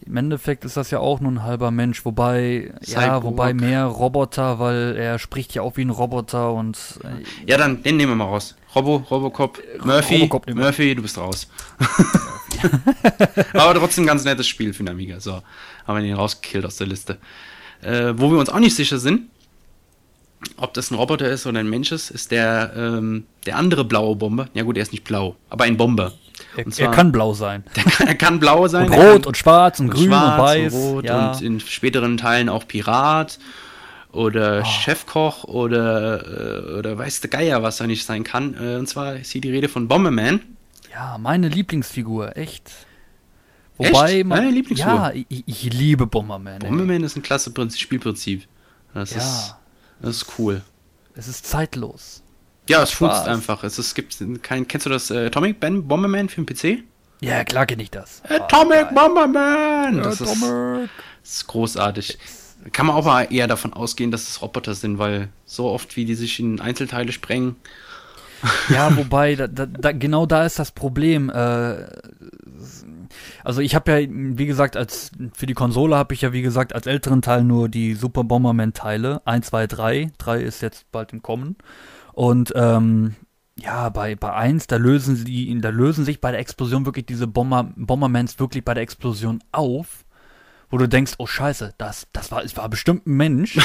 Im Endeffekt ist das ja auch nur ein halber Mensch, wobei Cyborg. ja, wobei mehr Roboter, weil er spricht ja auch wie ein Roboter und äh, Ja, dann den nehmen wir mal raus. Robo, Robocop, Murphy, Robocop Murphy, du bist raus. Aber trotzdem ein ganz nettes Spiel für den Amiga. So, haben wir den rausgekillt aus der Liste. Äh, wo wir uns auch nicht sicher sind, ob das ein Roboter ist oder ein Mensch ist, ist der, ähm, der andere blaue Bomber. Ja gut, er ist nicht blau, aber ein Bomber. Er, zwar, er kann blau sein. Kann, er kann blau sein. Und rot und schwarz und, und grün schwarz und weiß. Und, rot ja. und in späteren Teilen auch Pirat oder oh. Chefkoch oder, äh, oder weiß der Geier, was er nicht sein kann. Äh, und zwar ist hier die Rede von Bomberman. Ja, meine Lieblingsfigur, echt. Wobei echt? Man, meine Lieblingsfigur? Ja, ich, ich liebe Bomberman. Bomberman ey. ist ein klasse Spielprinzip. Das ja. ist das ist cool. Es ist zeitlos. Ja, es funzt einfach. Es ist, gibt kein. Kennst du das äh, Atomic Bomberman für den PC? Ja, klar kenne ich das. Atomic oh, Bomberman! Das ist, das ist großartig. Kann man auch mal eher davon ausgehen, dass es Roboter sind, weil so oft wie die sich in Einzelteile sprengen. Ja, wobei, da, da, genau da ist das Problem. Äh, also ich habe ja, wie gesagt, als für die Konsole habe ich ja, wie gesagt, als älteren Teil nur die Super Bomberman-Teile. 1, 2, 3. 3 ist jetzt bald im Kommen. Und ähm, ja, bei, bei 1, da lösen sie, da lösen sich bei der Explosion wirklich diese Bomber, Bombermans wirklich bei der Explosion auf wo du denkst, oh scheiße, das, das war, es war bestimmt ein Mensch.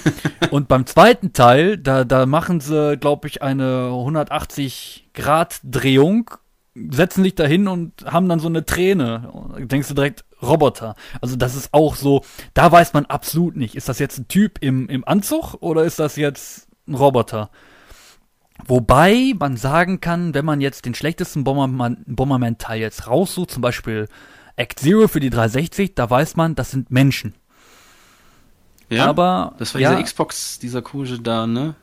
und beim zweiten Teil, da, da machen sie, glaube ich, eine 180 Grad Drehung setzen dich dahin und haben dann so eine Träne. denkst du direkt, Roboter. Also das ist auch so, da weiß man absolut nicht, ist das jetzt ein Typ im, im Anzug oder ist das jetzt ein Roboter? Wobei man sagen kann, wenn man jetzt den schlechtesten Bomberman-Teil Bomberman jetzt raussucht, zum Beispiel Act Zero für die 360, da weiß man, das sind Menschen. Ja, aber das war ja, dieser Xbox, dieser Kuje da, ne?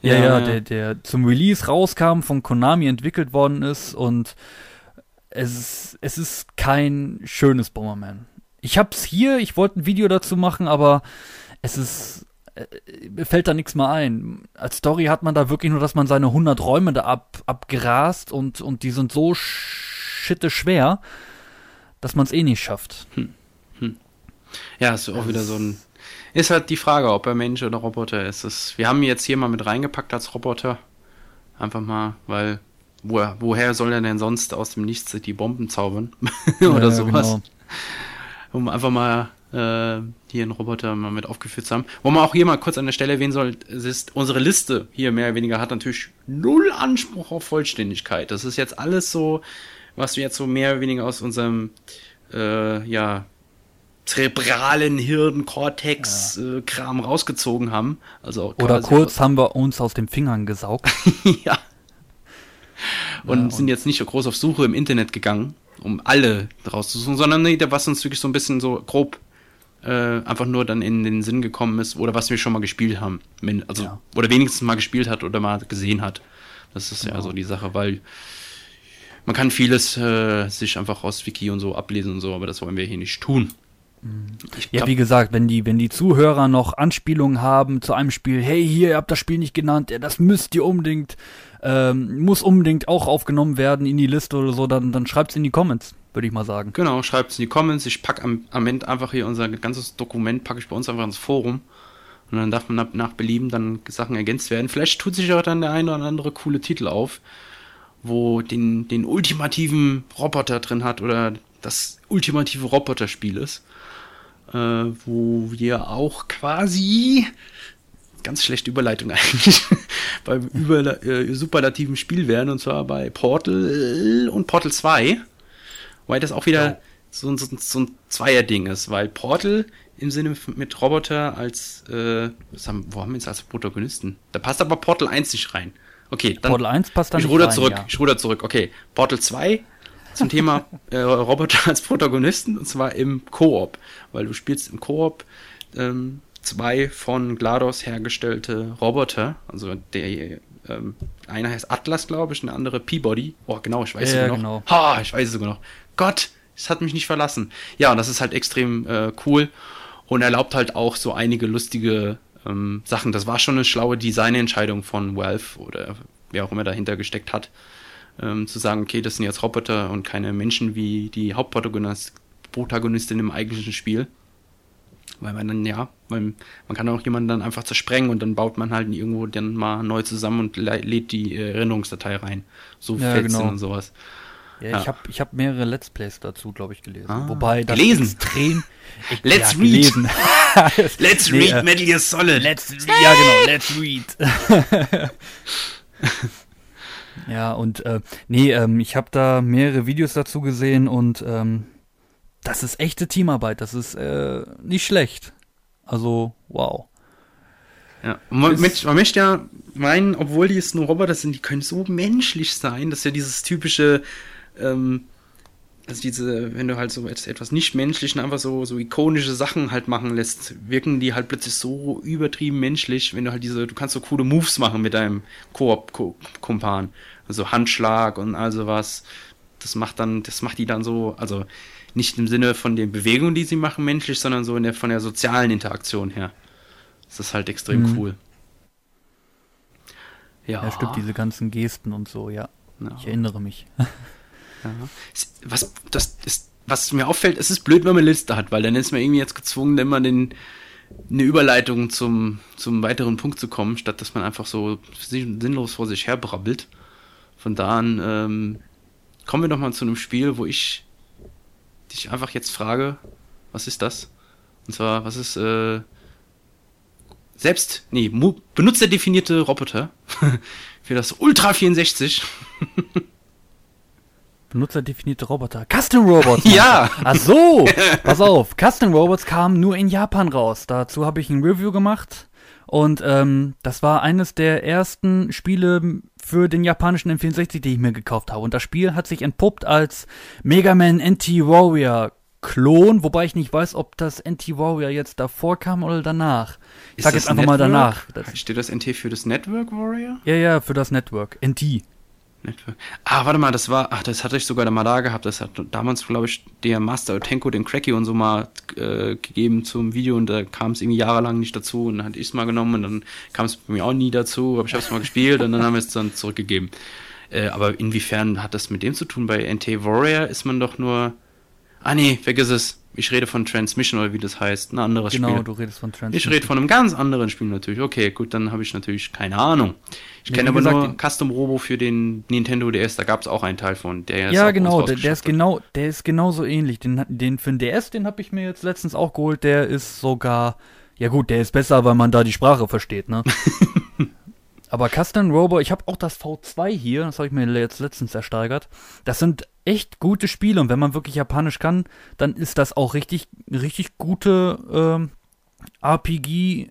Ja, ja, ja, Der, der zum Release rauskam, von Konami entwickelt worden ist und es ist, es ist kein schönes Bomberman. Ich hab's hier, ich wollte ein Video dazu machen, aber es ist, mir fällt da nichts mehr ein. Als Story hat man da wirklich nur, dass man seine 100 Räume da ab, abgrast und, und die sind so schitte schwer, dass man es eh nicht schafft. Hm. Hm. Ja, ist auch wieder so ein ist halt die Frage, ob er Mensch oder Roboter ist. Das, wir haben ihn jetzt hier mal mit reingepackt als Roboter. Einfach mal, weil woher, woher soll er denn sonst aus dem Nichts die Bomben zaubern? oder ja, sowas. Genau. Um einfach mal äh, hier einen Roboter mal mit aufgeführt zu haben. Wo man auch hier mal kurz an der Stelle erwähnen soll, ist, unsere Liste hier mehr oder weniger hat natürlich null Anspruch auf Vollständigkeit. Das ist jetzt alles so, was wir jetzt so mehr oder weniger aus unserem äh, ja, zerebralen Hirnkortex-Kram ja. äh, rausgezogen haben. Also Oder kurz haben wir uns aus den Fingern gesaugt. ja. Und, ja, und sind jetzt nicht groß auf Suche im Internet gegangen, um alle rauszusuchen, sondern nee, was uns wirklich so ein bisschen so grob äh, einfach nur dann in den Sinn gekommen ist oder was wir schon mal gespielt haben. Also, ja. Oder wenigstens mal gespielt hat oder mal gesehen hat. Das ist ja, ja so die Sache, weil man kann vieles äh, sich einfach aus Wiki und so ablesen und so, aber das wollen wir hier nicht tun. Ja, wie gesagt, wenn die, wenn die Zuhörer noch Anspielungen haben zu einem Spiel, hey, hier, ihr habt das Spiel nicht genannt, ja, das müsst ihr unbedingt, ähm, muss unbedingt auch aufgenommen werden in die Liste oder so, dann, dann schreibt's in die Comments, würde ich mal sagen. Genau, schreibt's in die Comments. Ich pack am, am Ende einfach hier unser ganzes Dokument, packe ich bei uns einfach ins Forum. Und dann darf man nach, nach Belieben dann Sachen ergänzt werden. Vielleicht tut sich auch dann der eine oder andere coole Titel auf, wo den, den ultimativen Roboter drin hat oder das ultimative Roboterspiel ist äh, wo wir auch quasi ganz schlechte Überleitung eigentlich beim äh, superlativen Spiel wären und zwar bei Portal und Portal 2, weil das auch wieder so, so, so ein Zweierding ist, weil Portal im Sinne mit Roboter als, äh, haben, wo haben wir jetzt als Protagonisten? Da passt aber Portal 1 nicht rein. Okay, dann. Portal 1 passt dann ich nicht ruder rein, zurück, ja. ich ruder zurück. Okay, Portal 2 zum Thema äh, Roboter als Protagonisten und zwar im Koop, weil du spielst im Koop ähm, zwei von GLaDOS hergestellte Roboter, also der ähm, einer heißt Atlas, glaube ich, und der andere Peabody. Oh, genau, ich weiß Ja, es noch. genau. Ha, ich weiß es sogar noch. Gott, es hat mich nicht verlassen. Ja, und das ist halt extrem äh, cool und erlaubt halt auch so einige lustige ähm, Sachen. Das war schon eine schlaue Designentscheidung von Valve oder wer auch immer dahinter gesteckt hat, ähm, zu sagen, okay, das sind jetzt Roboter und keine Menschen wie die Hauptprotagonist Protagonistin im eigentlichen Spiel. Weil man dann, ja, weil man kann auch jemanden dann einfach zersprengen und dann baut man halt irgendwo dann mal neu zusammen und lä- lädt die äh, Erinnerungsdatei rein. So Ja, Fetzen genau. und sowas. Ja, Ja. ich habe ich hab mehrere Let's Plays dazu, glaube ich, gelesen. Ah, Wobei das gelesen? extrem. Let's read. gelesen. Let's Nee, read äh, Metal Gear Solid. Let's, ja, genau, let's read. ja, und äh, nee, ähm, ich habe da mehrere Videos dazu gesehen und ähm, das ist echte Teamarbeit, das ist äh, nicht schlecht. Also, wow. Ja. Man, Mensch, man möchte ja meinen, obwohl die jetzt nur Roboter sind, die können so menschlich sein, dass ja dieses typische, ähm, also diese, wenn du halt so etwas, etwas nicht menschlichen, einfach so, so ikonische Sachen halt machen lässt, wirken die halt plötzlich so übertrieben menschlich, wenn du halt diese, du kannst so coole Moves machen mit deinem Koop-Kumpan. Also Handschlag und all sowas. Das macht dann, das macht die dann so, also nicht im Sinne von den Bewegungen, die sie machen, menschlich, sondern so in der, von der sozialen Interaktion her. Das ist halt extrem Mhm. cool. Ja, Ja, stimmt, diese ganzen Gesten und so, ja. Ja. Ich erinnere mich. Was, das ist, was mir auffällt, es ist blöd, wenn man eine Liste hat, weil dann ist man irgendwie jetzt gezwungen, immer den, eine Überleitung zum, zum weiteren Punkt zu kommen, statt dass man einfach so sin- sinnlos vor sich her brabbelt. Von da an ähm, kommen wir doch mal zu einem Spiel, wo ich dich einfach jetzt frage, was ist das? Und zwar, was ist äh, selbst, nee, benutzerdefinierte Roboter für das Ultra 64. Benutzerdefinierte Roboter. Custom Robots. Ja. Ach so. Pass auf. Custom Robots kamen nur in Japan raus. Dazu habe ich ein Review gemacht. Und ähm, das war eines der ersten Spiele für den japanischen N64, die ich mir gekauft habe. Und das Spiel hat sich entpuppt als Mega Man NT-Warrior Klon, wobei ich nicht weiß, ob das NT-Warrior jetzt davor kam oder danach. Ich Ist sag jetzt einfach mal Network? danach. Das, Steht das NT für das Network Warrior? ja, ja, für das Network. NT. Network. Ah, warte mal, das war, ach, das hatte ich sogar mal da gehabt. Das hat damals, glaube ich, der Master Otenko, den Cracky und so mal äh, gegeben zum Video und da kam es irgendwie jahrelang nicht dazu und dann hatte ich es mal genommen und dann kam es bei mir auch nie dazu, aber ich habe es mal gespielt und dann haben wir es dann zurückgegeben. Äh, aber inwiefern hat das mit dem zu tun? Bei NT Warrior ist man doch nur. Ah nee, vergiss es. Ich rede von Transmission oder wie das heißt. Ein anderes Genau, Spiel. du redest von Trans. Ich rede von einem ganz anderen Spiel natürlich. Okay, gut, dann habe ich natürlich keine Ahnung. Ich Nee, kenne aber gesagt, nur Custom Robo für den Nintendo DS, da gab es auch einen Teil von. Der Ja, genau, der, der ist genau, der ist genauso ähnlich. Den, den für den DS, den habe ich mir jetzt letztens auch geholt. Der ist sogar, ja gut, der ist besser, weil man da die Sprache versteht, ne? Aber Custom Robo, ich habe auch das V2 hier, das habe ich mir jetzt letztens ersteigert. Das sind echt gute Spiele und wenn man wirklich Japanisch kann, dann ist das auch richtig, richtig gute ähm, RPG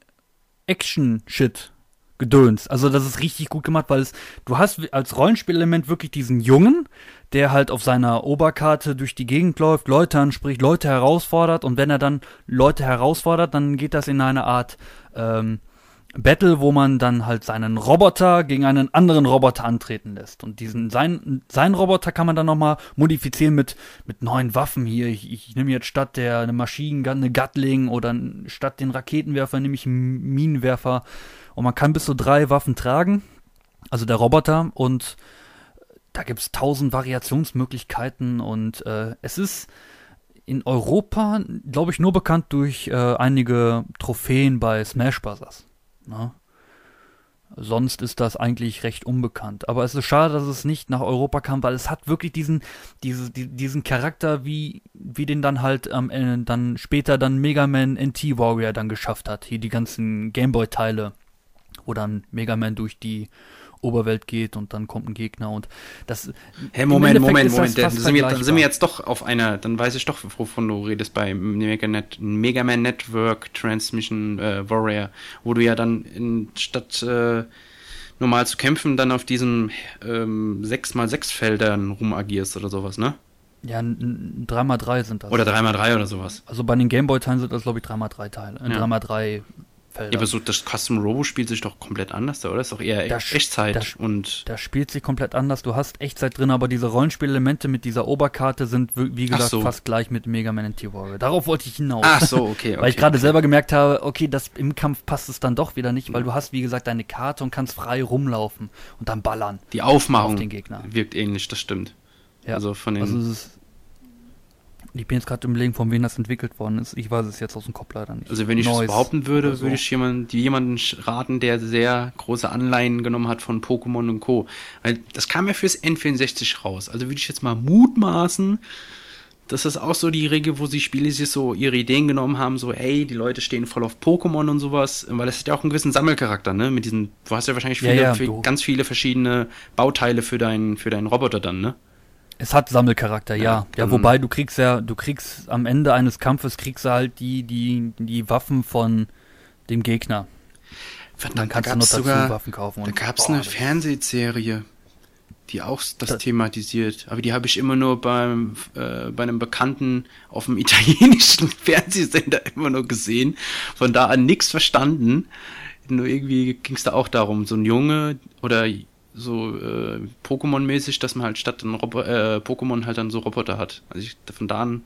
Action Shit Gedöns. Also das ist richtig gut gemacht, weil es, du hast als Rollenspielelement wirklich diesen Jungen, der halt auf seiner Oberkarte durch die Gegend läuft, Leute anspricht, Leute herausfordert und wenn er dann Leute herausfordert, dann geht das in eine Art ähm, Battle, wo man dann halt seinen Roboter gegen einen anderen Roboter antreten lässt. Und diesen sein, sein Roboter kann man dann nochmal modifizieren mit, mit neuen Waffen hier. Ich, ich nehme jetzt statt der eine Maschinengun eine Gatling oder statt den Raketenwerfer nehme ich einen Minenwerfer. Und man kann bis zu drei Waffen tragen. Also der Roboter. Und da gibt es tausend Variationsmöglichkeiten. Und äh, es ist in Europa, glaube ich, nur bekannt durch äh, einige Trophäen bei Smash Bros. Na? Sonst ist das eigentlich recht unbekannt. Aber es ist schade, dass es nicht nach Europa kam, weil es hat wirklich diesen, diese, die, diesen Charakter, wie, wie den dann halt am Ende dann später dann Mega Man NT Warrior dann geschafft hat. Hier die ganzen Gameboy-Teile, wo dann Mega Man durch die Oberwelt geht und dann kommt ein Gegner und das. Hey, Moment, Moment, Moment, dann sind, wir, dann sind wir jetzt doch auf einer, dann weiß ich doch, wovon du redest bei Mega, Net, Mega Man Network Transmission äh, Warrior, wo du ja dann in, statt äh, normal zu kämpfen, dann auf diesen ähm, 6x6 Feldern rumagierst oder sowas, ne? Ja, 3x3 sind das. Oder 3x3 oder sowas. Also bei den Gameboy-Teilen sind das, glaube ich, 3x3 Teile. Ja. 3x3 Felder. Ja, aber so das Custom Robo spielt sich doch komplett anders da, oder? Das ist doch eher das, Echtzeit das, und. Das spielt sich komplett anders. Du hast Echtzeit drin, aber diese Rollenspielelemente mit dieser Oberkarte sind, wie gesagt, so. fast gleich mit Mega Man T-Warrior. Darauf wollte ich hinaus. Ach so, okay. okay weil ich gerade okay. selber gemerkt habe, okay, das im Kampf passt es dann doch wieder nicht, weil du hast, wie gesagt, deine Karte und kannst frei rumlaufen und dann ballern. Die Aufmachung auf den Gegner. wirkt ähnlich, das stimmt. Ja. Also von den. Also es ist ich bin jetzt gerade im Legen, von wem das entwickelt worden ist. Ich weiß es jetzt aus dem Kopf leider nicht. Also wenn ich es behaupten würde, so. würde ich jemand, jemanden raten, der sehr große Anleihen genommen hat von Pokémon und Co. Weil das kam ja fürs N64 raus. Also würde ich jetzt mal mutmaßen, dass das auch so die Regel, wo die Spiele sich so ihre Ideen genommen haben, so, ey, die Leute stehen voll auf Pokémon und sowas, weil das hat ja auch einen gewissen Sammelcharakter, ne? Mit diesen, du hast ja wahrscheinlich viele, ja, ja, ganz viele verschiedene Bauteile für deinen, für deinen Roboter dann, ne? Es hat Sammelcharakter, ja. Ja, ja wobei du kriegst ja, du kriegst am Ende eines Kampfes kriegst du halt die, die, die Waffen von dem Gegner. Verdammt, dann kannst da du noch dazu sogar, Waffen kaufen. da gab es eine Fernsehserie, die auch das, das thematisiert. Aber die habe ich immer nur beim, äh, bei einem Bekannten auf dem italienischen Fernsehsender immer nur gesehen. Von da an nichts verstanden. Nur irgendwie ging es da auch darum, so ein Junge oder so äh, Pokémon-mäßig, dass man halt statt ein äh, Pokémon halt dann so Roboter hat. Also ich, von da an,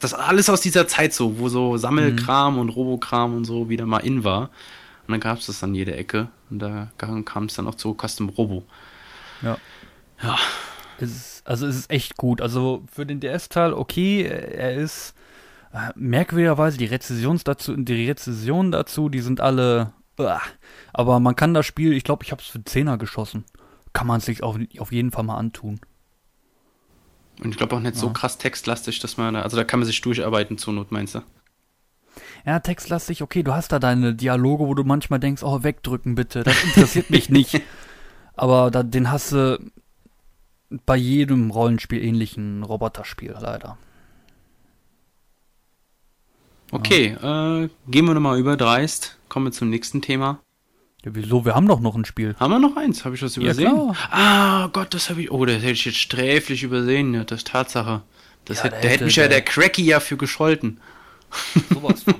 das alles aus dieser Zeit so, wo so Sammelkram mhm. und Robokram und so wieder mal in war. Und dann gab es das an jeder Ecke. Und da kam es dann auch zu Custom Robo. Ja. Ja. Es ist, also es ist echt gut. Also für den DS-Teil, okay, er ist äh, merkwürdigerweise die Rezessions dazu, die Rezessionen dazu, die sind alle aber man kann das Spiel, ich glaube, ich habe es für Zehner geschossen. Kann man es sich auf, auf jeden Fall mal antun. Und ich glaube auch nicht ja. so krass textlastig, dass man da, also da kann man sich durcharbeiten zur Not, meinst du? Ja, textlastig, okay, du hast da deine Dialoge, wo du manchmal denkst, oh, wegdrücken bitte, das interessiert mich nicht. Aber da, den hast du bei jedem Rollenspiel ähnlichen Roboterspiel, leider. Okay, ja. äh, gehen wir nochmal über dreist. Kommen wir zum nächsten Thema. Ja, wieso? Wir haben doch noch ein Spiel. Haben wir noch eins? Habe ich was übersehen? Ja, ah, Gott, das habe ich. Oh, das hätte ich jetzt sträflich übersehen. Ja, das ist Tatsache. Das ja, hätte, da hätte mich ja der Cracky ja für gescholten. Sowas von.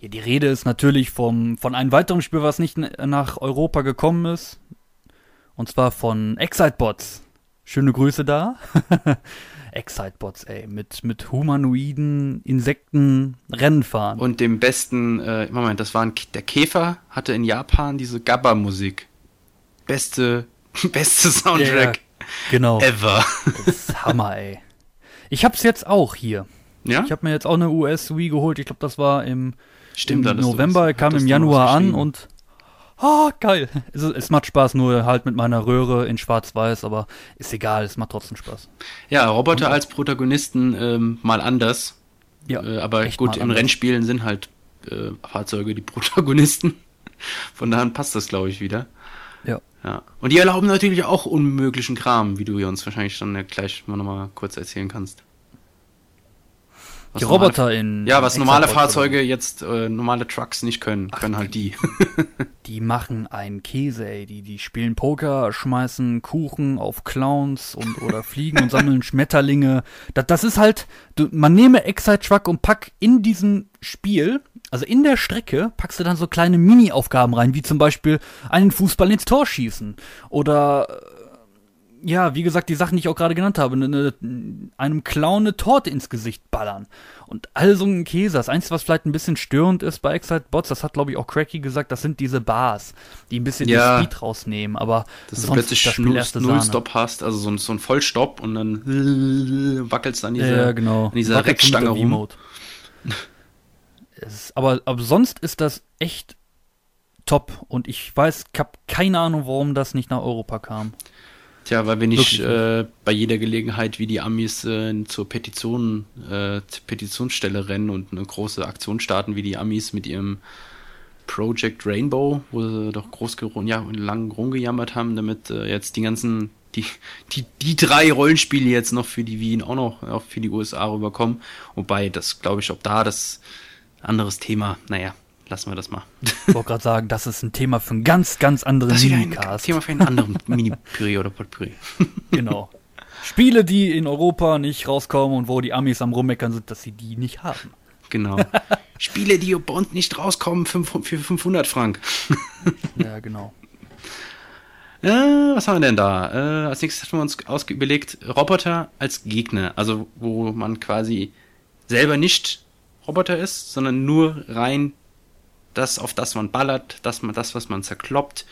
Ja, die Rede ist natürlich vom, von einem weiteren Spiel, was nicht nach Europa gekommen ist. Und zwar von Excitebots. Schöne Grüße da. Excitebots, ey, mit, mit humanoiden Insekten Rennen fahren. Und dem besten, äh, Moment, das war ein, der Käfer hatte in Japan diese Gabba-Musik. Beste, beste Soundtrack. Ja, genau. Ever. Das ist Hammer, ey. Ich hab's jetzt auch hier. Ja? Ich hab mir jetzt auch eine US Wii geholt. Ich glaube, das war im, Stimmt, im November, kam im Januar an und Oh, geil. Es, es, macht Spaß, nur halt mit meiner Röhre in Schwarz-Weiß, aber ist egal, es macht trotzdem Spaß. Ja, Roboter Und, als Protagonisten ähm, mal anders. Ja, äh, aber gut, in Rennspielen sind halt äh, Fahrzeuge die Protagonisten. Von daher passt das, glaube ich, wieder. Ja. ja. Und die erlauben natürlich auch unmöglichen Kram, wie du uns wahrscheinlich dann gleich mal nochmal kurz erzählen kannst. Die Roboter in. Ja, was normale Fahrzeuge jetzt, äh, normale Trucks nicht können, Ach, können halt die. die machen einen Käse, ey. Die, die spielen Poker, schmeißen Kuchen auf Clowns und oder fliegen und sammeln Schmetterlinge. Das, das ist halt, du, man nehme Excite Truck und pack in diesem Spiel, also in der Strecke, packst du dann so kleine Mini-Aufgaben rein, wie zum Beispiel einen Fußball ins Tor schießen. Oder ja, wie gesagt, die Sachen, die ich auch gerade genannt habe, eine, ne, einem Clown eine Torte ins Gesicht ballern. Und all so ein Käse. Das Einzige, was vielleicht ein bisschen störend ist bei Excite Bots, das hat, glaube ich, auch Cracky gesagt, das sind diese Bars, die ein bisschen ja, den Speed rausnehmen. Aber dass du plötzlich das Null, Null-Stop hast, also so ein, so ein Vollstopp und dann wackelst du an dieser, ja, genau. an dieser Reckstange rum. es, aber, aber sonst ist das echt top. Und ich weiß, ich habe keine Ahnung, warum das nicht nach Europa kam. Tja, weil wir nicht äh, bei jeder Gelegenheit wie die Amis äh, zur Petition, äh, zur Petitionsstelle rennen und eine große Aktion starten wie die Amis mit ihrem Project Rainbow, wo sie doch groß ja, lang rumgejammert haben, damit äh, jetzt die ganzen, die, die, die drei Rollenspiele jetzt noch für die Wien auch noch auch für die USA rüberkommen. Wobei, das glaube ich, ob da das anderes Thema, naja, lassen wir das mal. Ich wollte gerade sagen, das ist ein Thema für einen ganz, ganz anderen das ist ein Thema für einen anderen Mini-Püree oder Potpüree. genau. Spiele, die in Europa nicht rauskommen und wo die Amis am rummeckern sind, dass sie die nicht haben. Genau. Spiele, die bei uns nicht rauskommen für 500 Frank. ja, genau. Äh, was haben wir denn da? Äh, als nächstes haben wir uns überlegt, Roboter als Gegner. Also, wo man quasi selber nicht Roboter ist, sondern nur rein das, auf das man ballert, das, das was man zerkloppt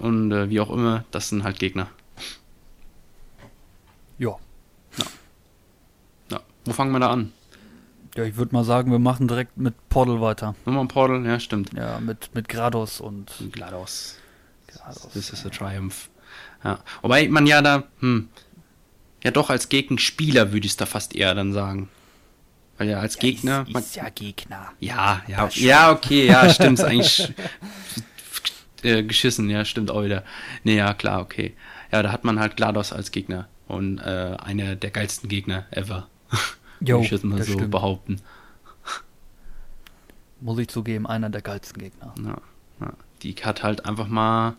und äh, wie auch immer, das sind halt Gegner. Ja. ja. ja. Wo fangen wir da an? Ja, ich würde mal sagen, wir machen direkt mit Portal weiter. Nochmal Portal, ja, stimmt. Ja, mit, mit Grados und. GLaDOS. GLaDOS. This is a triumph. Ja. Wobei man ja da, hm, ja doch als Gegenspieler würde ich es da fast eher dann sagen. Weil ja als ja, Gegner. Ist, ist ja Gegner. Ja, ja, ja, okay, ja, stimmt, eigentlich äh, geschissen, ja, stimmt auch wieder. Nee, ja, klar, okay. Ja, da hat man halt GLaDOS als Gegner und äh, einer der geilsten Gegner ever. Jo, ich jetzt mal so stimmt. behaupten. Muss ich zugeben, einer der geilsten Gegner. Ja, ja. Die hat halt einfach mal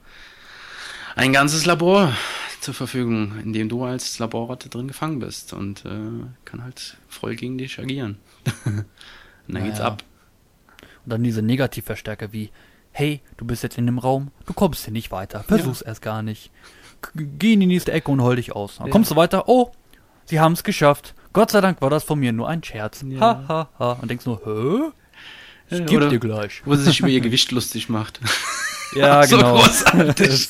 ein ganzes Labor zur Verfügung, in dem du als Laborratte drin gefangen bist und äh, kann halt voll gegen dich agieren. und dann naja. geht's ab. Und dann diese Negativverstärker wie, hey, du bist jetzt in dem Raum, du kommst hier nicht weiter, versuch's ja. erst gar nicht. Geh in die nächste Ecke und hol dich aus. Dann ja. kommst du weiter, oh, sie haben es geschafft. Gott sei Dank war das von mir nur ein Scherz. Ja. Ha, ha, ha. Und denkst nur, hä? Ich geb dir gleich. Wo sie sich über ihr Gewicht lustig macht. Ja, so genau. großartig.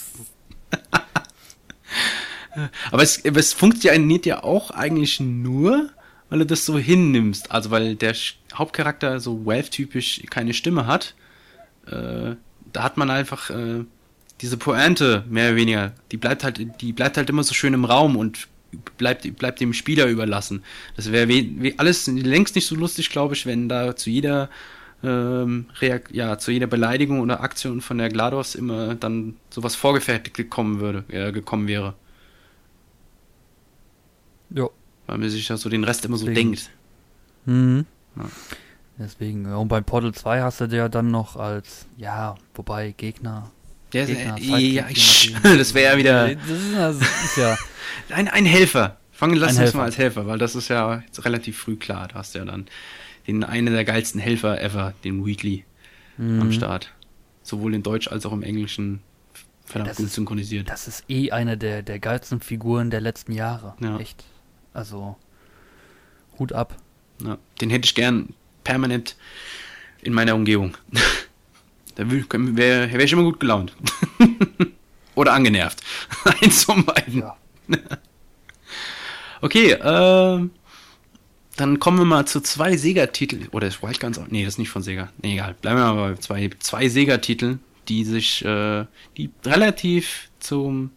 Aber es, es funktioniert ja auch eigentlich nur, weil du das so hinnimmst. Also weil der Hauptcharakter so Wealth-typisch keine Stimme hat. Äh, da hat man einfach äh, diese Pointe, mehr oder weniger. Die bleibt halt, die bleibt halt immer so schön im Raum und bleibt, bleibt dem Spieler überlassen. Das wäre alles längst nicht so lustig, glaube ich, wenn da zu jeder ähm, ja, zu jeder Beleidigung oder Aktion von der GLaDOS immer dann sowas vorgefertigt gekommen würde, äh, gekommen wäre. Ja. Weil man sich ja so den Rest immer so Deswegen. denkt. Mhm. Ja. Deswegen, und bei Portal 2 hast du ja dann noch als, ja, wobei Gegner. Ja, Gegner, ja, ich, das wäre ja wieder. Das ist, das ist ja. ein, ein Helfer. Fangen, lass uns mal als Helfer, weil das ist ja jetzt relativ früh klar. Da hast du ja dann den einen der geilsten Helfer ever, den Wheatley, mhm. am Start. Sowohl in Deutsch als auch im Englischen verdammt das gut ist, synchronisiert. Das ist eh eine der, der geilsten Figuren der letzten Jahre. Ja. Echt. Also, Hut ab. Ja, den hätte ich gern permanent in meiner Umgebung. da wäre wär ich immer gut gelaunt. Oder angenervt. Eins von beiden. Ja. okay, äh, dann kommen wir mal zu zwei Sega-Titeln. Oder ist Wildguns auch? Nee, das ist nicht von Sega. Nee, egal. Bleiben wir mal bei zwei, zwei Sega-Titeln, die sich, äh, die relativ zum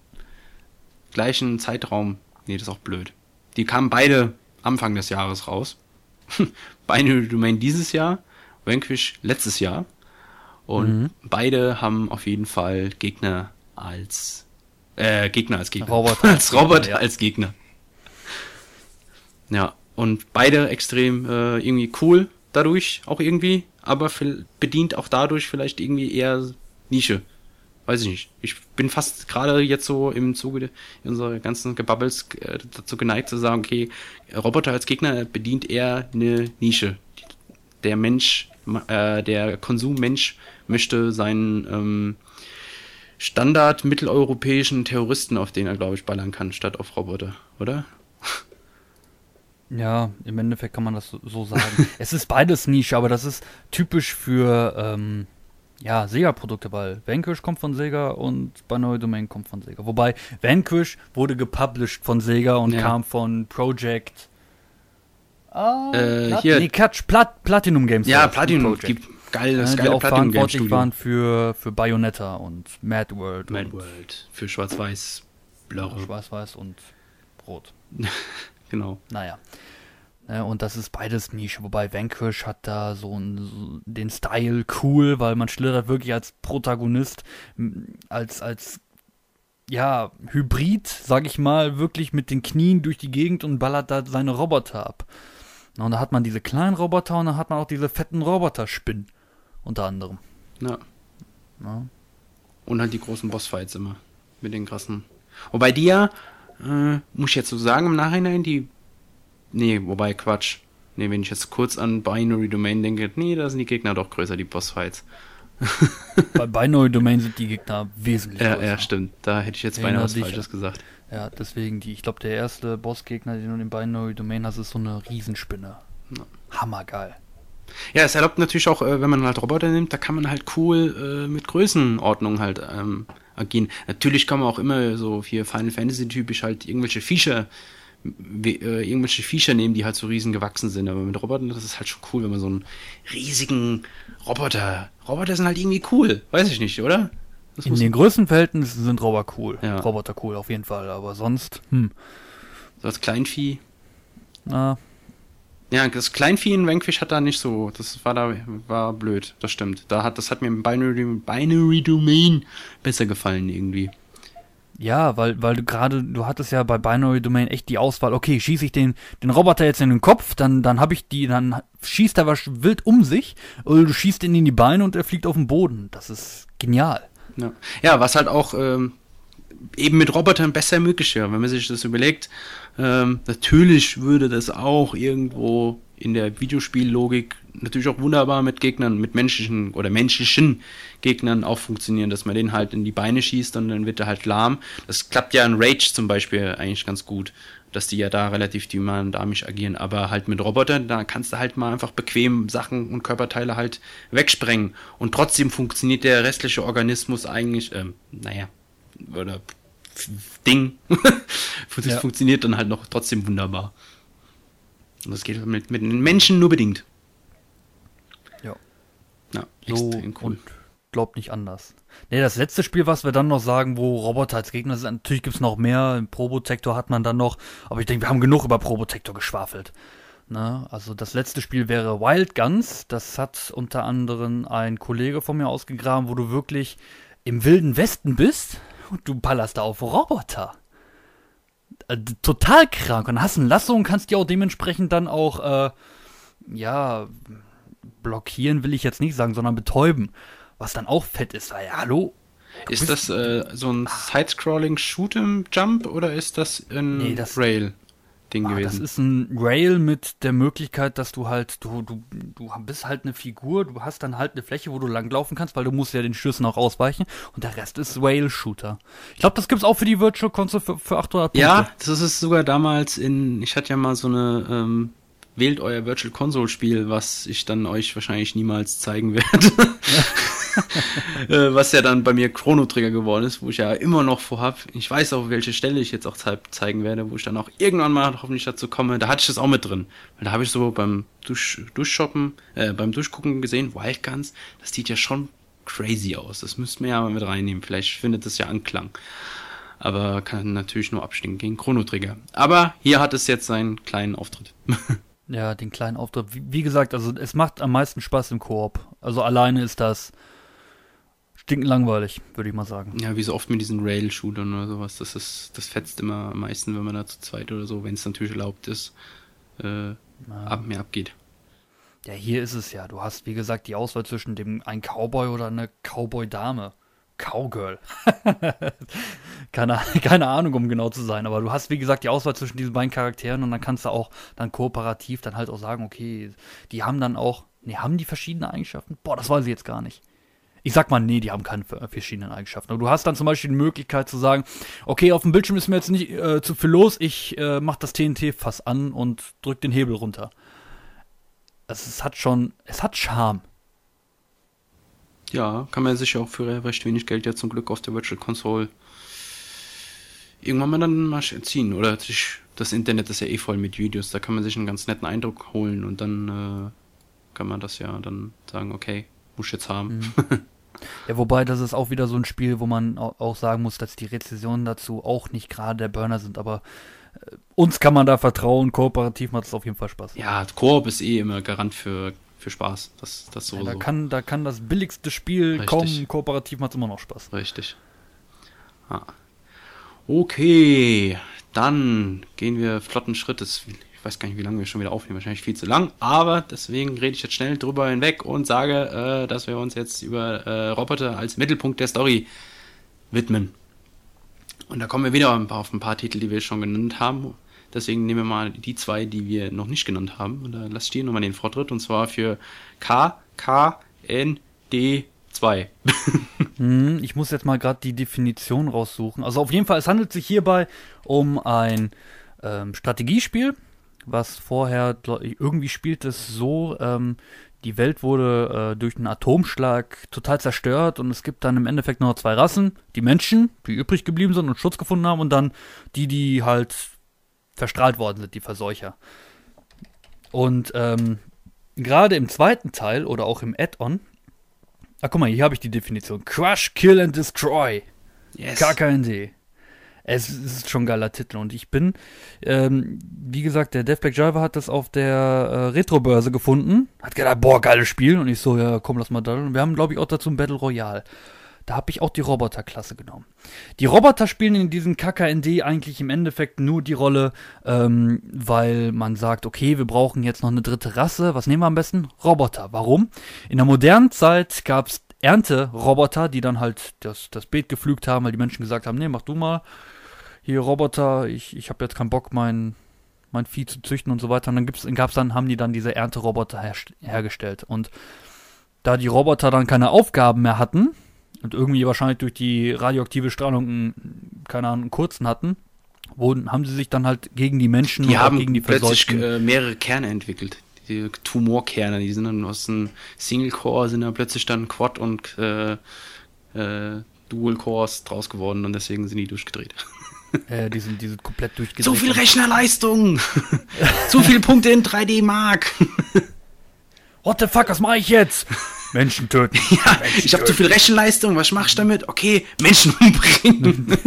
gleichen Zeitraum. Nee, das ist auch blöd. Die kamen beide Anfang des Jahres raus. Binary Domain dieses Jahr, Vanquish letztes Jahr. Und mhm. beide haben auf jeden Fall Gegner als äh, Gegner als Gegner. Roboter als Roboter ja. als Gegner. Ja, und beide extrem äh, irgendwie cool dadurch auch irgendwie, aber bedient auch dadurch vielleicht irgendwie eher Nische. Weiß ich nicht. Ich bin fast gerade jetzt so im Zuge unserer ganzen Gebubbles äh, dazu geneigt zu sagen, okay, Roboter als Gegner bedient eher eine Nische. Der Mensch, äh, der Konsummensch möchte seinen ähm, Standard mitteleuropäischen Terroristen, auf den er, glaube ich, ballern kann, statt auf Roboter, oder? Ja, im Endeffekt kann man das so, sagen. es ist beides Nische, aber das ist typisch für ähm, ja, Sega-Produkte, weil Vanquish kommt von Sega und Binary Domain kommt von Sega. Wobei Vanquish wurde gepublished von Sega und ja. kam von Project. Ah, äh, Plat hier. Nee, Catch, Plat Platinum Games. Ja, Platinum gibt geiles, ja, die auch verantwortlich waren für, für Bayonetta und Mad World. Mad World. Für Schwarz-Weiß, Blöre. Schwarz-Weiß und Rot. genau. Naja. Ne, und das ist beides Nische, wobei Vanquish hat da so, einen, so den Style cool, weil man schlittert wirklich als Protagonist, als, als ja, Hybrid, sag ich mal, wirklich mit den Knien durch die Gegend und ballert da seine Roboter ab. Und da hat man diese kleinen Roboter und dann hat man auch diese fetten Roboter-Spinnen. Unter anderem. Ja. ja. Und halt die großen Bossfights immer. Mit den krassen. Wobei die ja, äh, muss ich jetzt so sagen im Nachhinein, die. Nee, wobei Quatsch. Nee, wenn ich jetzt kurz an Binary Domain denke, nee, da sind die Gegner doch größer, die Bossfights. Bei Binary Domain sind die Gegner wesentlich größer. Ja, ja, stimmt. Da hätte ich jetzt beinahe was Falsches gesagt. Ja, deswegen, die, ich glaube, der erste Bossgegner, den du in Binary Domain hast, ist so eine Riesenspinne. Ja. Hammergeil. Ja, es erlaubt natürlich auch, äh, wenn man halt Roboter nimmt, da kann man halt cool äh, mit Größenordnung halt ähm, agieren. Natürlich kann man auch immer so hier Final Fantasy typisch halt irgendwelche Feature irgendwelche Viecher nehmen, die halt so riesen gewachsen sind. Aber mit Robotern, das ist halt schon cool, wenn man so einen riesigen Roboter. Roboter sind halt irgendwie cool, weiß ich nicht, oder? Das In den größten Verhältnissen sind Roboter cool. Ja. Roboter cool, auf jeden Fall. Aber sonst, hm. So als Kleinvieh. Na. Ja, das Kleinvieh in Vanquish hat da nicht so, das war da, war blöd, das stimmt. Da hat, das hat mir im Binary, Binary Domain besser gefallen irgendwie. Ja, weil, weil du gerade, du hattest ja bei Binary Domain echt die Auswahl, okay, schieße ich den, den Roboter jetzt in den Kopf, dann, dann habe ich die, dann schießt er was wild um sich, oder du schießt ihn in die Beine und er fliegt auf den Boden. Das ist genial. Ja, ja was halt auch ähm, eben mit Robotern besser möglich wäre, wenn man sich das überlegt. Ähm, natürlich würde das auch irgendwo in der Videospiellogik natürlich auch wunderbar mit Gegnern, mit menschlichen oder menschlichen Gegnern auch funktionieren, dass man den halt in die Beine schießt und dann wird er halt lahm. Das klappt ja in Rage zum Beispiel eigentlich ganz gut, dass die ja da relativ dynamisch agieren, aber halt mit Robotern, da kannst du halt mal einfach bequem Sachen und Körperteile halt wegsprengen und trotzdem funktioniert der restliche Organismus eigentlich, ähm, naja, oder Ding, das ja. funktioniert dann halt noch trotzdem wunderbar. Und das geht mit, mit den Menschen nur bedingt. Ja. So cool. Und glaubt nicht anders. Ne, das letzte Spiel, was wir dann noch sagen, wo Roboter als Gegner sind, natürlich gibt es noch mehr. Im Probotector hat man dann noch, aber ich denke, wir haben genug über Probotector geschwafelt. Ne? Also das letzte Spiel wäre Wild Guns. Das hat unter anderem ein Kollege von mir ausgegraben, wo du wirklich im wilden Westen bist und du ballerst da auf Roboter. Äh, total krank. Und hast ein Lasso und kannst die auch dementsprechend dann auch, äh, ja, blockieren will ich jetzt nicht sagen, sondern betäuben. Was dann auch fett ist, weil, hallo? Ist das äh, so ein Side-Scrolling Shoot'em Jump oder ist das ein nee, das, Rail? Ding ah, gewesen. Das ist ein Rail mit der Möglichkeit, dass du halt, du, du, du bist halt eine Figur, du hast dann halt eine Fläche, wo du langlaufen kannst, weil du musst ja den Schüssen auch ausweichen und der Rest ist Rail-Shooter. Ich glaube, das gibt's auch für die Virtual Console für, für 800 Punkte. Ja, das ist sogar damals in, ich hatte ja mal so eine, ähm, wählt euer Virtual Console Spiel, was ich dann euch wahrscheinlich niemals zeigen werde. Äh, was ja dann bei mir Chrono Trigger geworden ist, wo ich ja immer noch vorhab. Ich weiß auch, welche Stelle ich jetzt auch zeigen werde, wo ich dann auch irgendwann mal hoffentlich dazu komme. Da hatte ich das auch mit drin. Weil da habe ich so beim Dusch, Duschshoppen, äh, beim Durchgucken gesehen, Wildguns, das sieht ja schon crazy aus. Das müssten wir ja mal mit reinnehmen. Vielleicht findet das ja Anklang. Aber kann natürlich nur abstinken gegen Chrono Trigger. Aber hier hat es jetzt seinen kleinen Auftritt. Ja, den kleinen Auftritt. Wie, wie, gesagt, also es macht am meisten Spaß im Koop. Also alleine ist das stinkend langweilig, würde ich mal sagen. Ja, wie so oft mit diesen Rail-Shootern oder sowas. Das ist, das fetzt immer am meisten, wenn man da zu zweit oder so, wenn es natürlich erlaubt ist, äh, ab mir abgeht. Ja, hier ist es ja. Du hast, wie gesagt, die Auswahl zwischen dem ein Cowboy oder eine Cowboy-Dame. Cowgirl. keine, keine Ahnung, um genau zu sein, aber du hast, wie gesagt, die Auswahl zwischen diesen beiden Charakteren und dann kannst du auch dann kooperativ dann halt auch sagen, okay, die haben dann auch, nee, haben die verschiedene Eigenschaften? Boah, das weiß ich jetzt gar nicht. Ich sag mal, nee, die haben keine verschiedenen Eigenschaften. Aber du hast dann zum Beispiel die Möglichkeit zu sagen, okay, auf dem Bildschirm ist mir jetzt nicht äh, zu viel los, ich äh, mach das TNT-Fass an und drück den Hebel runter. Also es hat schon, es hat Charme. Ja, kann man sich auch für recht wenig Geld ja zum Glück auf der Virtual Console irgendwann mal dann mal ziehen. Oder sich, das Internet ist ja eh voll mit Videos, da kann man sich einen ganz netten Eindruck holen und dann äh, kann man das ja dann sagen, okay, muss ich jetzt haben. Mhm. Ja, wobei das ist auch wieder so ein Spiel, wo man auch sagen muss, dass die Rezessionen dazu auch nicht gerade der Burner sind, aber äh, uns kann man da vertrauen, kooperativ macht es auf jeden Fall Spaß. Ja, Koop ist eh immer Garant für, für Spaß. Das, das sowieso. Ja, da, kann, da kann das billigste Spiel Richtig. kommen, kooperativ macht es immer noch Spaß. Richtig. Ah. Okay, dann gehen wir flotten Schrittes weiß gar nicht, wie lange wir schon wieder aufnehmen, wahrscheinlich viel zu lang, aber deswegen rede ich jetzt schnell drüber hinweg und sage, äh, dass wir uns jetzt über äh, Roboter als Mittelpunkt der Story widmen. Und da kommen wir wieder auf ein paar Titel, die wir schon genannt haben. Deswegen nehmen wir mal die zwei, die wir noch nicht genannt haben. Und da lasse ich dir nochmal den Vortritt. Und zwar für KKND2. Hm, ich muss jetzt mal gerade die Definition raussuchen. Also auf jeden Fall, es handelt sich hierbei um ein ähm, Strategiespiel was vorher, irgendwie spielt es so, ähm, die Welt wurde äh, durch einen Atomschlag total zerstört und es gibt dann im Endeffekt nur noch zwei Rassen, die Menschen, die übrig geblieben sind und Schutz gefunden haben und dann die, die halt verstrahlt worden sind, die Verseucher. Und ähm, gerade im zweiten Teil oder auch im Add-on, ah guck mal, hier habe ich die Definition. Crush, Kill and Destroy. Yes. KKND es ist schon ein geiler Titel und ich bin, ähm, wie gesagt, der Death Black Java hat das auf der äh, Retro-Börse gefunden, hat gedacht, boah, geiles Spiel und ich so, ja, komm, lass mal da. Und wir haben, glaube ich, auch dazu ein Battle Royale. Da habe ich auch die Roboter-Klasse genommen. Die Roboter spielen in diesem KKND eigentlich im Endeffekt nur die Rolle, ähm, weil man sagt, okay, wir brauchen jetzt noch eine dritte Rasse. Was nehmen wir am besten? Roboter. Warum? In der modernen Zeit gab es Ernte-Roboter, die dann halt das, das Beet gepflügt haben, weil die Menschen gesagt haben, nee, mach du mal hier Roboter, ich, ich habe jetzt keinen Bock, mein, mein Vieh zu züchten und so weiter. Und dann gibt's, gab's dann, haben die dann diese Ernteroboter her, hergestellt. Und da die Roboter dann keine Aufgaben mehr hatten und irgendwie wahrscheinlich durch die radioaktive Strahlung, einen, keine Ahnung, einen kurzen hatten, wurden, haben sie sich dann halt gegen die Menschen die haben gegen die plötzlich äh, mehrere Kerne entwickelt. Die Tumorkerne, die sind dann aus einem Single Core, sind dann plötzlich dann Quad und äh, äh, Dual Cores draus geworden und deswegen sind die durchgedreht. Äh, die, sind, die sind komplett durchgedreht. Zu viel Rechnerleistung! Zu viele Punkte in 3D Mark! What the fuck, was mache ich jetzt? Menschen töten. Ja, Menschen ich habe zu viel Rechenleistung, was mache ich damit? Okay, Menschen umbringen.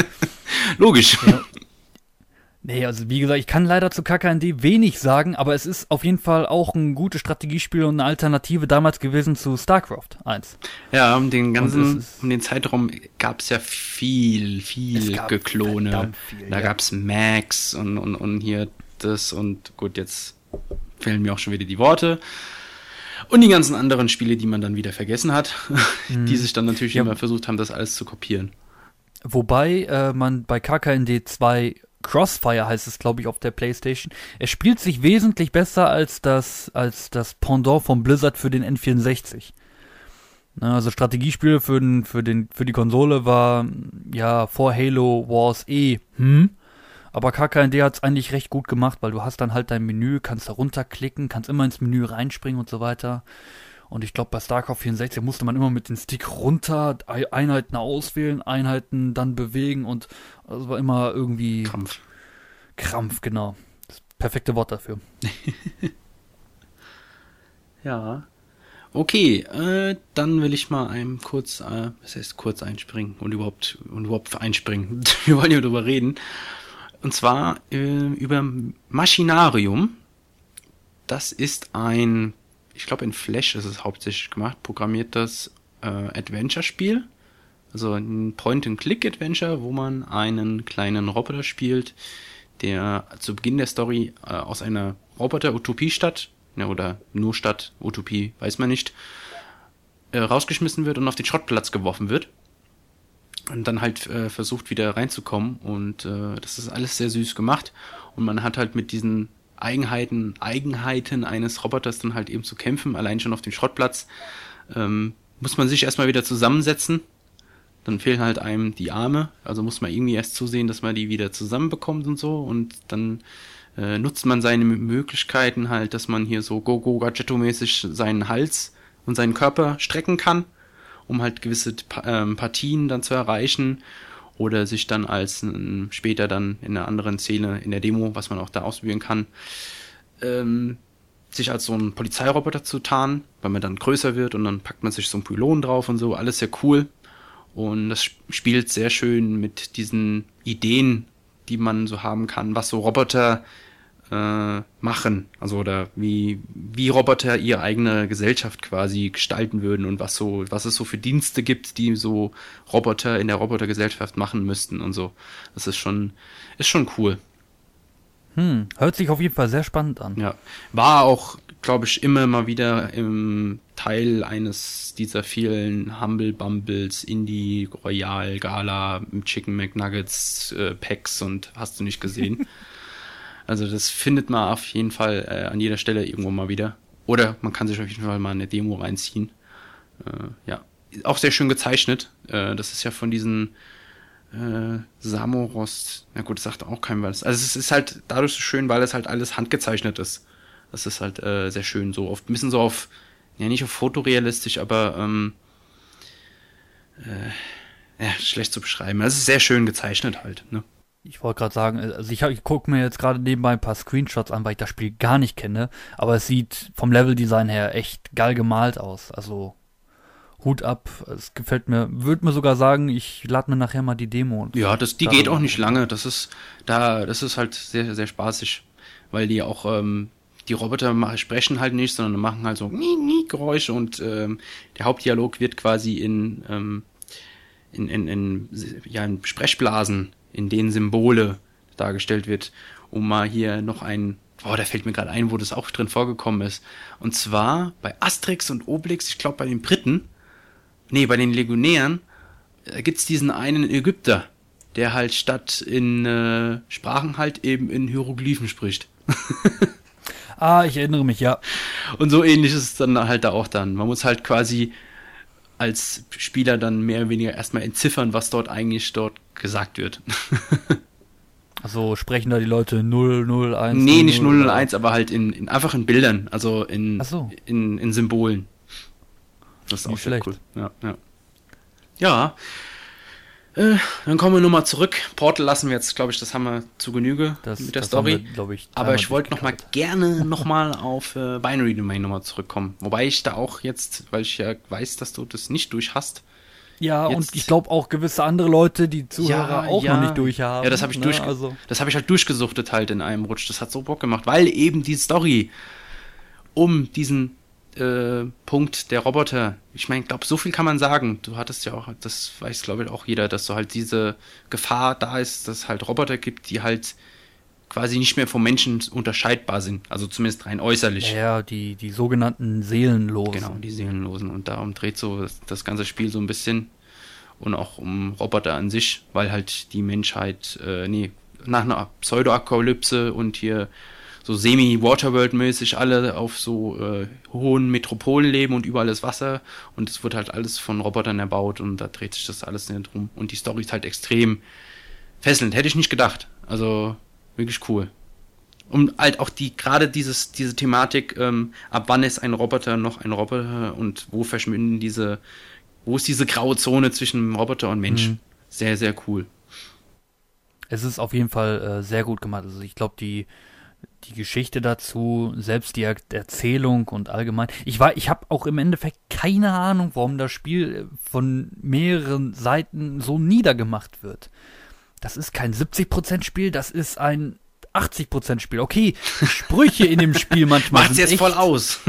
Logisch. Ja. Nee, also wie gesagt, ich kann leider zu KKND wenig sagen, aber es ist auf jeden Fall auch ein gutes Strategiespiel und eine Alternative damals gewesen zu StarCraft 1. Ja, um den ganzen, um den Zeitraum gab es ja viel, viel Geklone. Viel, da ja. gab es Max und, und, und hier das und gut, jetzt fehlen mir auch schon wieder die Worte. Und die ganzen anderen Spiele, die man dann wieder vergessen hat, mhm. die sich dann natürlich ja. immer versucht haben, das alles zu kopieren. Wobei äh, man bei KKND 2 Crossfire heißt es, glaube ich, auf der PlayStation. Er spielt sich wesentlich besser als das, als das Pendant von Blizzard für den N64. Also Strategiespiele für, den, für, den, für die Konsole war ja vor Halo Wars eh, hm? Aber KKND hat es eigentlich recht gut gemacht, weil du hast dann halt dein Menü, kannst da runterklicken, kannst immer ins Menü reinspringen und so weiter. Und ich glaube, bei StarCraft 64 musste man immer mit dem Stick runter Einheiten auswählen, Einheiten dann bewegen und es war immer irgendwie. Krampf. Krampf, genau. Das perfekte Wort dafür. ja. Okay, äh, dann will ich mal einem kurz, äh, was heißt kurz einspringen und überhaupt, und überhaupt einspringen. Wir wollen ja darüber reden. Und zwar äh, über Machinarium. Das ist ein ich glaube in Flash ist es hauptsächlich gemacht, programmiert das äh, Adventure-Spiel. Also ein Point-and-Click-Adventure, wo man einen kleinen Roboter spielt, der zu Beginn der Story äh, aus einer Roboter-Utopie-Stadt, ja, oder nur Stadt, Utopie, weiß man nicht, äh, rausgeschmissen wird und auf den Schrottplatz geworfen wird. Und dann halt äh, versucht wieder reinzukommen. Und äh, das ist alles sehr süß gemacht. Und man hat halt mit diesen Eigenheiten, Eigenheiten eines Roboters dann halt eben zu kämpfen, allein schon auf dem Schrottplatz, ähm, muss man sich erstmal wieder zusammensetzen. Dann fehlen halt einem die Arme, also muss man irgendwie erst zusehen, dass man die wieder zusammenbekommt und so. Und dann äh, nutzt man seine Möglichkeiten halt, dass man hier so Go-Go-Gadgetto-mäßig seinen Hals und seinen Körper strecken kann, um halt gewisse ähm, Partien dann zu erreichen oder sich dann als ähm, später dann in einer anderen Szene in der Demo, was man auch da ausprobieren kann, ähm, sich als so ein Polizeiroboter zu tarnen, weil man dann größer wird und dann packt man sich so ein Pylon drauf und so, alles sehr cool. Und das spielt sehr schön mit diesen Ideen, die man so haben kann, was so Roboter äh, machen. Also oder wie, wie Roboter ihre eigene Gesellschaft quasi gestalten würden und was so, was es so für Dienste gibt, die so Roboter in der Robotergesellschaft machen müssten und so. Das ist schon, ist schon cool. Hm, hört sich auf jeden Fall sehr spannend an. Ja. War auch, glaube ich, immer mal wieder im Teil eines dieser vielen Humble Bumbles, Indie, Royal, Gala, Chicken McNuggets, äh, Packs und hast du nicht gesehen. also das findet man auf jeden Fall äh, an jeder Stelle irgendwo mal wieder. Oder man kann sich auf jeden Fall mal eine Demo reinziehen. Äh, ja, auch sehr schön gezeichnet. Äh, das ist ja von diesen äh, Samoros, na gut, das sagt auch kein was. Also es ist halt dadurch so schön, weil es halt alles handgezeichnet ist. Das ist halt äh, sehr schön, so oft, ein bisschen so auf, ja nicht auf fotorealistisch, aber ähm, äh, ja, schlecht zu beschreiben. Es ist sehr schön gezeichnet halt, ne? Ich wollte gerade sagen, also ich, ich gucke mir jetzt gerade nebenbei ein paar Screenshots an, weil ich das Spiel gar nicht kenne, aber es sieht vom Leveldesign her echt geil gemalt aus. Also Hut ab. Es gefällt mir. Würde mir sogar sagen, ich lade mir nachher mal die Demo. Ja, das, die geht auch nicht lange. Das ist da, das ist halt sehr, sehr spaßig, weil die auch ähm, die Roboter sprechen halt nicht, sondern machen halt so nie, nie Geräusche und ähm, der Hauptdialog wird quasi in, ähm, in, in, in, ja, in Sprechblasen, in denen Symbole dargestellt wird, um mal hier noch ein Boah, da fällt mir gerade ein, wo das auch drin vorgekommen ist. Und zwar bei Asterix und Obelix, ich glaube bei den Briten, nee, bei den Legionären äh, gibt's diesen einen Ägypter, der halt statt in äh, Sprachen halt eben in Hieroglyphen spricht. ah, ich erinnere mich, ja. Und so ähnlich ist es dann halt da auch dann. Man muss halt quasi als Spieler dann mehr oder weniger erstmal entziffern, was dort eigentlich dort gesagt wird. Also sprechen da die Leute 0, 1? Nee, 0, nicht 0, 1, aber halt in, in, einfach in Bildern, also in, so. in, in Symbolen. Das ist Nicht auch schlecht. cool. Ja, ja. ja. Äh, dann kommen wir nochmal zurück. Portal lassen wir jetzt, glaube ich, das haben wir zu Genüge das, mit der Story. Wir, ich, Aber ich wollte nochmal gerne nochmal auf äh, Binary Domain nochmal zurückkommen. Wobei ich da auch jetzt, weil ich ja weiß, dass du das nicht durch hast. Ja, jetzt, und ich glaube auch gewisse andere Leute, die Zuhörer ja, auch ja. noch nicht durch haben. Ja, das habe ich, ne? durch, also. Das hab ich halt durchgesuchtet halt in einem Rutsch. Das hat so Bock gemacht, weil eben die Story um diesen äh, Punkt der Roboter. Ich meine, ich glaube, so viel kann man sagen. Du hattest ja auch, das weiß glaube ich auch jeder, dass so halt diese Gefahr da ist, dass es halt Roboter gibt, die halt quasi nicht mehr vom Menschen unterscheidbar sind. Also zumindest rein äußerlich. Ja, ja die, die sogenannten Seelenlosen. Genau, die Seelenlosen. Und darum dreht so das, das ganze Spiel so ein bisschen. Und auch um Roboter an sich, weil halt die Menschheit, äh, nee, nach einer Pseudo-Apokalypse und hier so semi-Waterworld-mäßig alle auf so äh, hohen Metropolen leben und überall ist Wasser und es wird halt alles von Robotern erbaut und da dreht sich das alles nicht drum. Und die Story ist halt extrem fesselnd. Hätte ich nicht gedacht. Also wirklich cool. Und halt auch die, gerade dieses, diese Thematik, ähm, ab wann ist ein Roboter noch ein Roboter und wo verschwinden diese, wo ist diese graue Zone zwischen Roboter und Mensch? Mhm. Sehr, sehr cool. Es ist auf jeden Fall äh, sehr gut gemacht. Also ich glaube, die, die Geschichte dazu, selbst die er Erzählung und allgemein. Ich war, ich habe auch im Endeffekt keine Ahnung, warum das Spiel von mehreren Seiten so niedergemacht wird. Das ist kein 70% Spiel, das ist ein 80% Spiel. Okay, Sprüche in dem Spiel manchmal. Macht's jetzt echt, voll aus.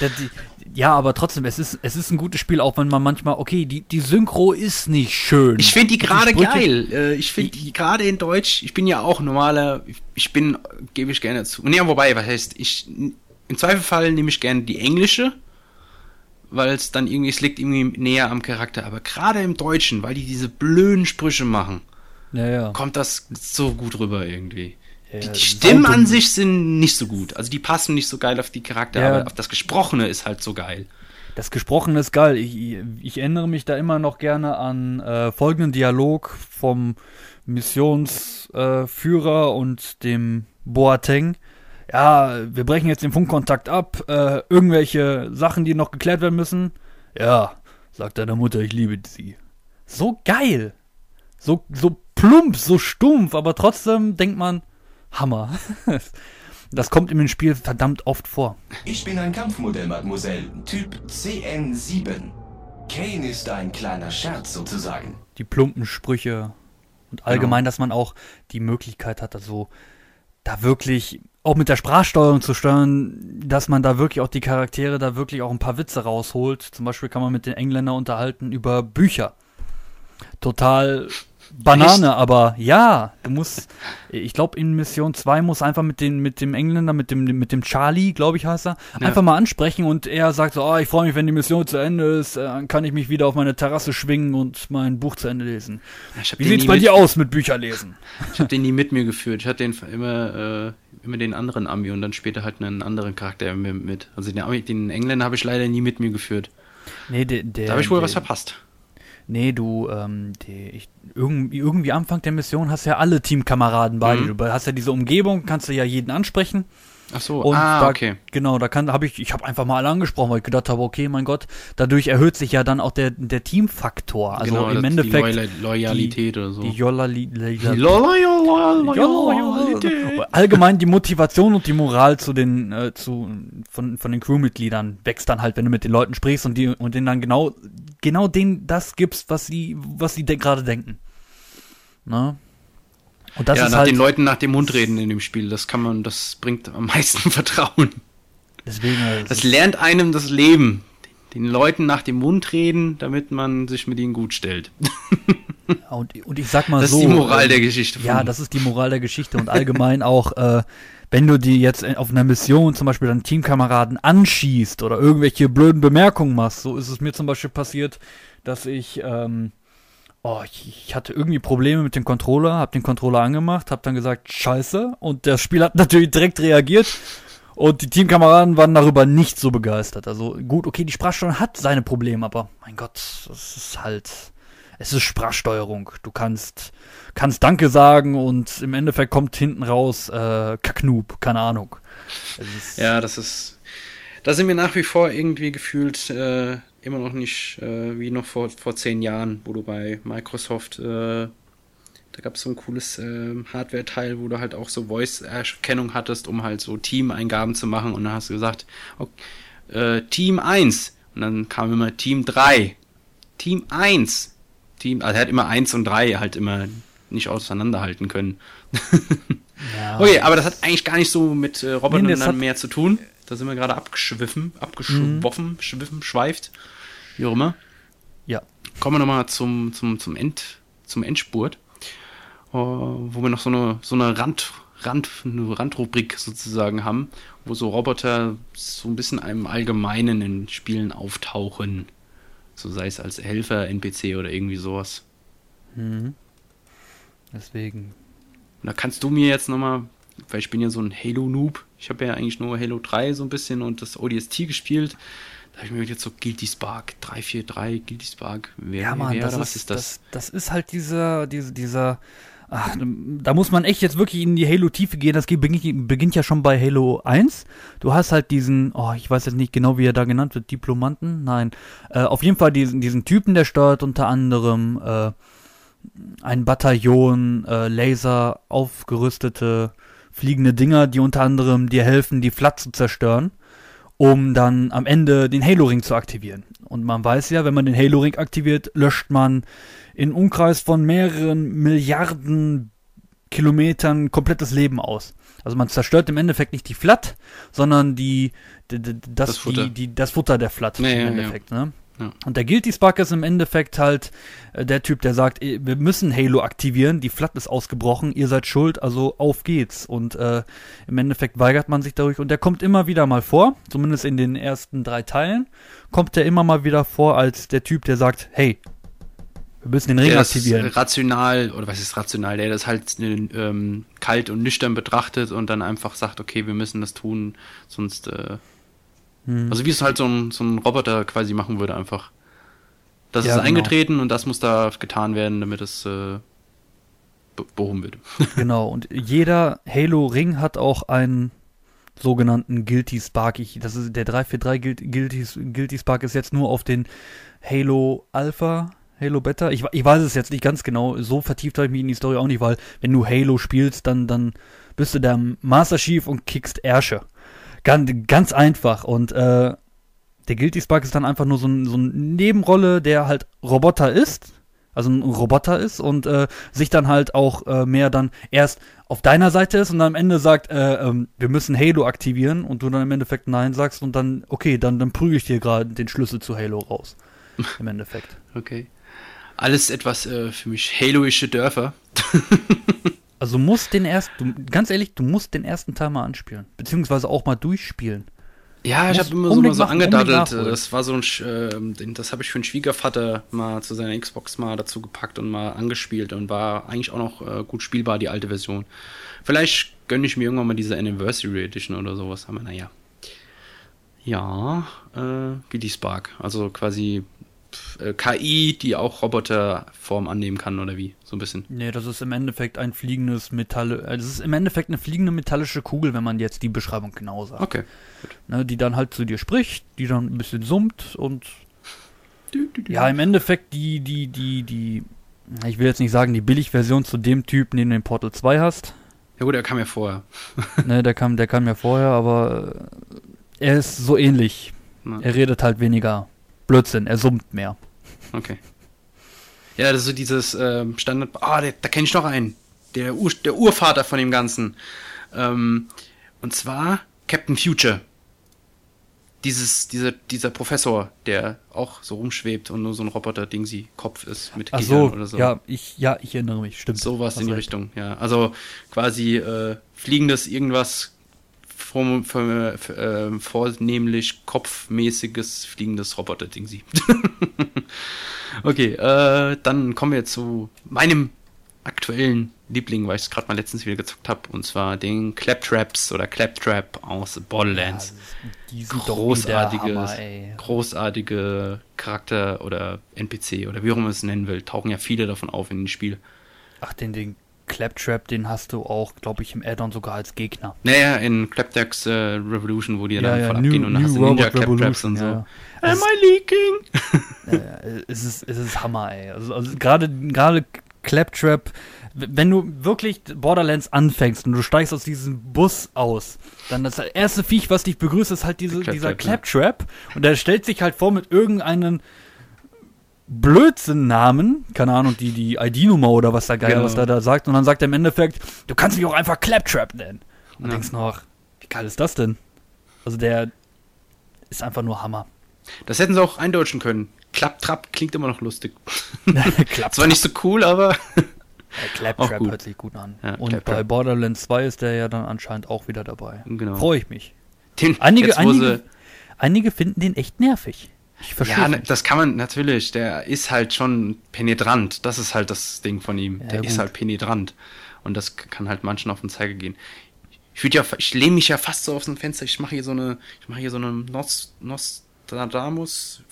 ja, aber trotzdem, es ist, es ist ein gutes Spiel, auch wenn man manchmal, okay, die, die Synchro ist nicht schön. Ich finde die gerade geil. Äh, ich finde die gerade in Deutsch, ich bin ja auch normaler, ich bin, gebe ich gerne zu. Nee, wobei, was heißt, ich, im Zweifelfall nehme ich gerne die englische, weil es dann irgendwie, es liegt irgendwie näher am Charakter. Aber gerade im Deutschen, weil die diese blöden Sprüche machen, ja, ja. kommt das so gut rüber irgendwie. Die, die Stimmen an sich sind nicht so gut. Also die passen nicht so geil auf die Charakter, ja. aber das Gesprochene ist halt so geil. Das Gesprochene ist geil. Ich, ich erinnere mich da immer noch gerne an äh, folgenden Dialog vom Missionsführer äh, und dem Boateng. Ja, wir brechen jetzt den Funkkontakt ab. Äh, irgendwelche Sachen, die noch geklärt werden müssen. Ja, sagt deine Mutter, ich liebe sie. So geil. So, so plump, so stumpf, aber trotzdem denkt man, Hammer. Das kommt in dem Spiel verdammt oft vor. Ich bin ein Kampfmodell, Mademoiselle. Typ CN7. Kane ist ein kleiner Scherz sozusagen. Die plumpen Sprüche und allgemein, genau. dass man auch die Möglichkeit hat, also da wirklich auch mit der Sprachsteuerung zu steuern, dass man da wirklich auch die Charaktere da wirklich auch ein paar Witze rausholt. Zum Beispiel kann man mit den Engländern unterhalten über Bücher. Total Banane, Echt? aber ja, du musst, ich glaube in Mission 2 muss einfach mit, den, mit dem Engländer, mit dem, mit dem Charlie, glaube ich heißt er, ja. einfach mal ansprechen und er sagt so, oh, ich freue mich, wenn die Mission zu Ende ist, äh, dann kann ich mich wieder auf meine Terrasse schwingen und mein Buch zu Ende lesen. Wie sieht's bei dir aus mit Bücherlesen? Ich habe den nie mit mir geführt, ich hatte den immer, äh, immer den anderen Ami und dann später halt einen anderen Charakter mit. Also den, Ami, den Engländer habe ich leider nie mit mir geführt. Nee, der, der, da habe ich wohl der, was verpasst nee, du, ähm, die, ich, irgendwie, irgendwie Anfang der Mission hast ja alle Teamkameraden bei dir. Mhm. Du hast ja diese Umgebung, kannst du ja jeden ansprechen. Ach so, und ah, da, okay. Genau, da kann habe ich ich habe einfach mal alle angesprochen, weil ich gedacht habe, okay, mein Gott, dadurch erhöht sich ja dann auch der der Teamfaktor. Also genau, im Endeffekt die Loyalität die, oder so. Die Loyalität. Allgemein die Motivation und die Moral zu den äh, zu von von den Crewmitgliedern wächst dann halt, wenn du mit den Leuten sprichst und die und denen dann genau genau denen das gibst, was sie was sie de gerade denken. Na? Und das ja, ist nach halt, den Leuten nach dem Mund reden in dem Spiel, das kann man, das bringt am meisten Vertrauen. Deswegen, also das lernt einem das Leben. Den Leuten nach dem Mund reden, damit man sich mit ihnen gut stellt. und, und ich sag mal das so. Das ist die Moral äh, der Geschichte. Ja, das ist die Moral der Geschichte und allgemein auch, äh, wenn du die jetzt auf einer Mission zum Beispiel deinen Teamkameraden anschießt oder irgendwelche blöden Bemerkungen machst, so ist es mir zum Beispiel passiert, dass ich ähm, oh, ich, ich, hatte irgendwie Probleme mit dem Controller, hab den Controller angemacht, hab dann gesagt, scheiße, und der Spiel hat natürlich direkt reagiert. Und die Teamkameraden waren darüber nicht so begeistert. Also gut, okay, die Sprachsteuerung hat seine Probleme, aber mein Gott, es ist halt, es ist Sprachsteuerung. Du kannst, kannst Danke sagen und im Endeffekt kommt hinten raus äh, Kaknub, keine Ahnung. ja, das ist, da sind wir nach wie vor irgendwie gefühlt äh, immer noch nicht äh, wie noch vor, vor zehn Jahren, wo du bei Microsoft, äh, da gab es so ein cooles äh, Hardware-Teil, wo du halt auch so Voice-Erkennung hattest, um halt so Team-Eingaben zu machen und dann hast du gesagt, okay, äh, Team 1 und dann kam immer Team 3, Team 1, Team, also er hat immer 1 und 3 halt immer nicht auseinanderhalten können. ja. Okay, aber das hat eigentlich gar nicht so mit äh, Robotern nee, mehr zu tun. Da sind wir gerade abgeschwiffen, abgeschwoffen, mhm. schwiffen, schweift. Wie auch immer. Ja. Kommen wir nochmal zum, zum, zum, End, zum Endspurt, uh, wo wir noch so eine, so eine Rand, Rand, eine Randrubrik sozusagen haben, wo so Roboter so ein bisschen im Allgemeinen in Spielen auftauchen. So sei es als Helfer, NPC oder irgendwie sowas. Mhm. Deswegen. Und da kannst du mir jetzt nochmal weil ich bin ja so ein Halo-Noob. Ich habe ja eigentlich nur Halo 3 so ein bisschen und das ODST gespielt. Da habe ich mir jetzt so Guilty Spark 343, Guilty Spark. Wer, ja, Mann, wer, das ist, was ist das? das? das? ist halt dieser, dieser, dieser. Ach, da muss man echt jetzt wirklich in die Halo-Tiefe gehen. Das beginnt, beginnt, ja schon bei Halo 1. Du hast halt diesen, oh, ich weiß jetzt nicht genau, wie er da genannt wird, Diplomanten? Nein. Äh, auf jeden Fall diesen, diesen Typen, der steuert unter anderem äh, ein Bataillon äh, Laser aufgerüstete fliegende Dinger, die unter anderem dir helfen, die Flat zu zerstören, um dann am Ende den Halo-Ring zu aktivieren. Und man weiß ja, wenn man den Halo-Ring aktiviert, löscht man in Umkreis von mehreren Milliarden Kilometern komplettes Leben aus. Also man zerstört im Endeffekt nicht die Flat, sondern die, die, die das, das, Futter. Die, die, das Futter der Flat nee, im Endeffekt. Ja, ja. Und der Guilty Spark ist im Endeffekt halt äh, der Typ, der sagt, wir müssen Halo aktivieren, die Flat ist ausgebrochen, ihr seid schuld, also auf geht's. Und äh, im Endeffekt weigert man sich dadurch und der kommt immer wieder mal vor, zumindest in den ersten drei Teilen, kommt der immer mal wieder vor als der Typ, der sagt, hey, wir müssen den Ring der aktivieren. Ist rational, oder was ist rational, der das halt ähm, kalt und nüchtern betrachtet und dann einfach sagt, okay, wir müssen das tun, sonst äh, hm. Also wie es halt so ein, so ein Roboter quasi machen würde einfach. Das ja, ist genau. eingetreten und das muss da getan werden, damit es äh, behoben wird. genau, und jeder Halo-Ring hat auch einen sogenannten Guilty Spark. Ich, das ist der 343 Guilty, Guilty Spark ist jetzt nur auf den Halo Alpha, Halo Beta? Ich, ich weiß es jetzt nicht ganz genau. So vertieft habe ich mich in die Story auch nicht, weil wenn du Halo spielst, dann, dann bist du der Master Chief und kickst Ärsche. Ganz, ganz einfach. Und äh, der Guilty Spark ist dann einfach nur so, ein, so eine Nebenrolle, der halt Roboter ist. Also ein Roboter ist und äh, sich dann halt auch äh, mehr dann erst auf deiner Seite ist und dann am Ende sagt, äh, ähm, wir müssen Halo aktivieren und du dann im Endeffekt Nein sagst und dann, okay, dann, dann prüge ich dir gerade den Schlüssel zu Halo raus. Im Endeffekt. Okay. Alles etwas äh, für mich Haloische Dörfer. also du musst den ersten, ganz ehrlich, du musst den ersten Teil mal anspielen. Beziehungsweise auch mal durchspielen. Ja, ich habe immer so, mal so angedaddelt. Das war so ein, äh, das habe ich für einen Schwiegervater mal zu seiner Xbox mal dazu gepackt und mal angespielt und war eigentlich auch noch äh, gut spielbar, die alte Version. Vielleicht gönne ich mir irgendwann mal diese Anniversary Edition oder sowas, aber naja. Ja, äh, wie die Spark. Also quasi KI, die auch Roboterform annehmen kann oder wie? So ein bisschen. Nee, das ist im Endeffekt ein fliegendes Metall. Äh, das ist im Endeffekt eine fliegende metallische Kugel, wenn man jetzt die Beschreibung genau sagt. Okay. Ne, die dann halt zu dir spricht, die dann ein bisschen summt und. Ja, im Endeffekt die, die, die, die. Ich will jetzt nicht sagen, die Billigversion zu dem Typ, den du in Portal 2 hast. Ja gut, der kam ja vorher. ne, der kam, der kam ja vorher, aber äh, er ist so ähnlich. Na. Er redet halt weniger Blödsinn, er summt mehr. Okay. Ja, das ist so dieses äh, Standard. Ah, oh, da kenne ich noch einen. Der, Ur, der Urvater von dem Ganzen. Ähm, und zwar Captain Future. Dieses, dieser, dieser Professor, der auch so rumschwebt und nur so ein Roboter-Dingsi-Kopf ist mit Ach Gehirn so, oder so. Ja, ich, ja, ich erinnere mich, stimmt. Sowas in die Richtung, ja. Also quasi äh, fliegendes irgendwas vor, vor, äh, vornehmlich kopfmäßiges fliegendes Roboter-Ding sie. okay, äh, dann kommen wir zu meinem aktuellen Liebling, weil ich es gerade mal letztens wieder gezockt habe, und zwar den Claptraps oder Claptrap aus Borderlands. Ja, großartiges, großartige Charakter oder NPC oder wie auch immer man es nennen will, tauchen ja viele davon auf in dem Spiel. Ach, den, den Claptrap, den hast du auch, glaube ich, im Add-on sogar als Gegner. Naja, in Claptracks äh, Revolution, wo die ja, dann ja, voll New, abgehen und dann hast du Ninja Claptraps und so. Ja. Am I leaking? äh, es, ist, es ist Hammer, ey. Also, also gerade Claptrap, wenn du wirklich Borderlands anfängst und du steigst aus diesem Bus aus, dann das erste Viech, was dich begrüßt, ist halt diese, Claptrap, dieser Claptrap. Und der stellt sich halt vor mit irgendeinem Blödsinn-Namen, keine Ahnung, die, die ID-Nummer oder was da geil, genau. was da, da sagt, und dann sagt er im Endeffekt, du kannst mich auch einfach Claptrap nennen. Und ja. denkst noch, wie geil ist das denn? Also der ist einfach nur Hammer. Das hätten sie auch eindeutschen können. Klapptrap klingt immer noch lustig. Zwar nicht so cool, aber. Claptrap hört sich gut an. Ja, und Claptrap. bei Borderlands 2 ist der ja dann anscheinend auch wieder dabei. Genau. Freue ich mich. Den, einige, einige, einige finden den echt nervig. Ich verstehe. Ja, ne, das kann man natürlich. Der ist halt schon penetrant. Das ist halt das Ding von ihm. Ja, der gut. ist halt penetrant. Und das kann halt manchen auf den Zeiger gehen. Ich würde ja, ich lehne mich ja fast so aus dem Fenster. Ich mache hier so eine, ich mache hier so eine Nos, Nostradamus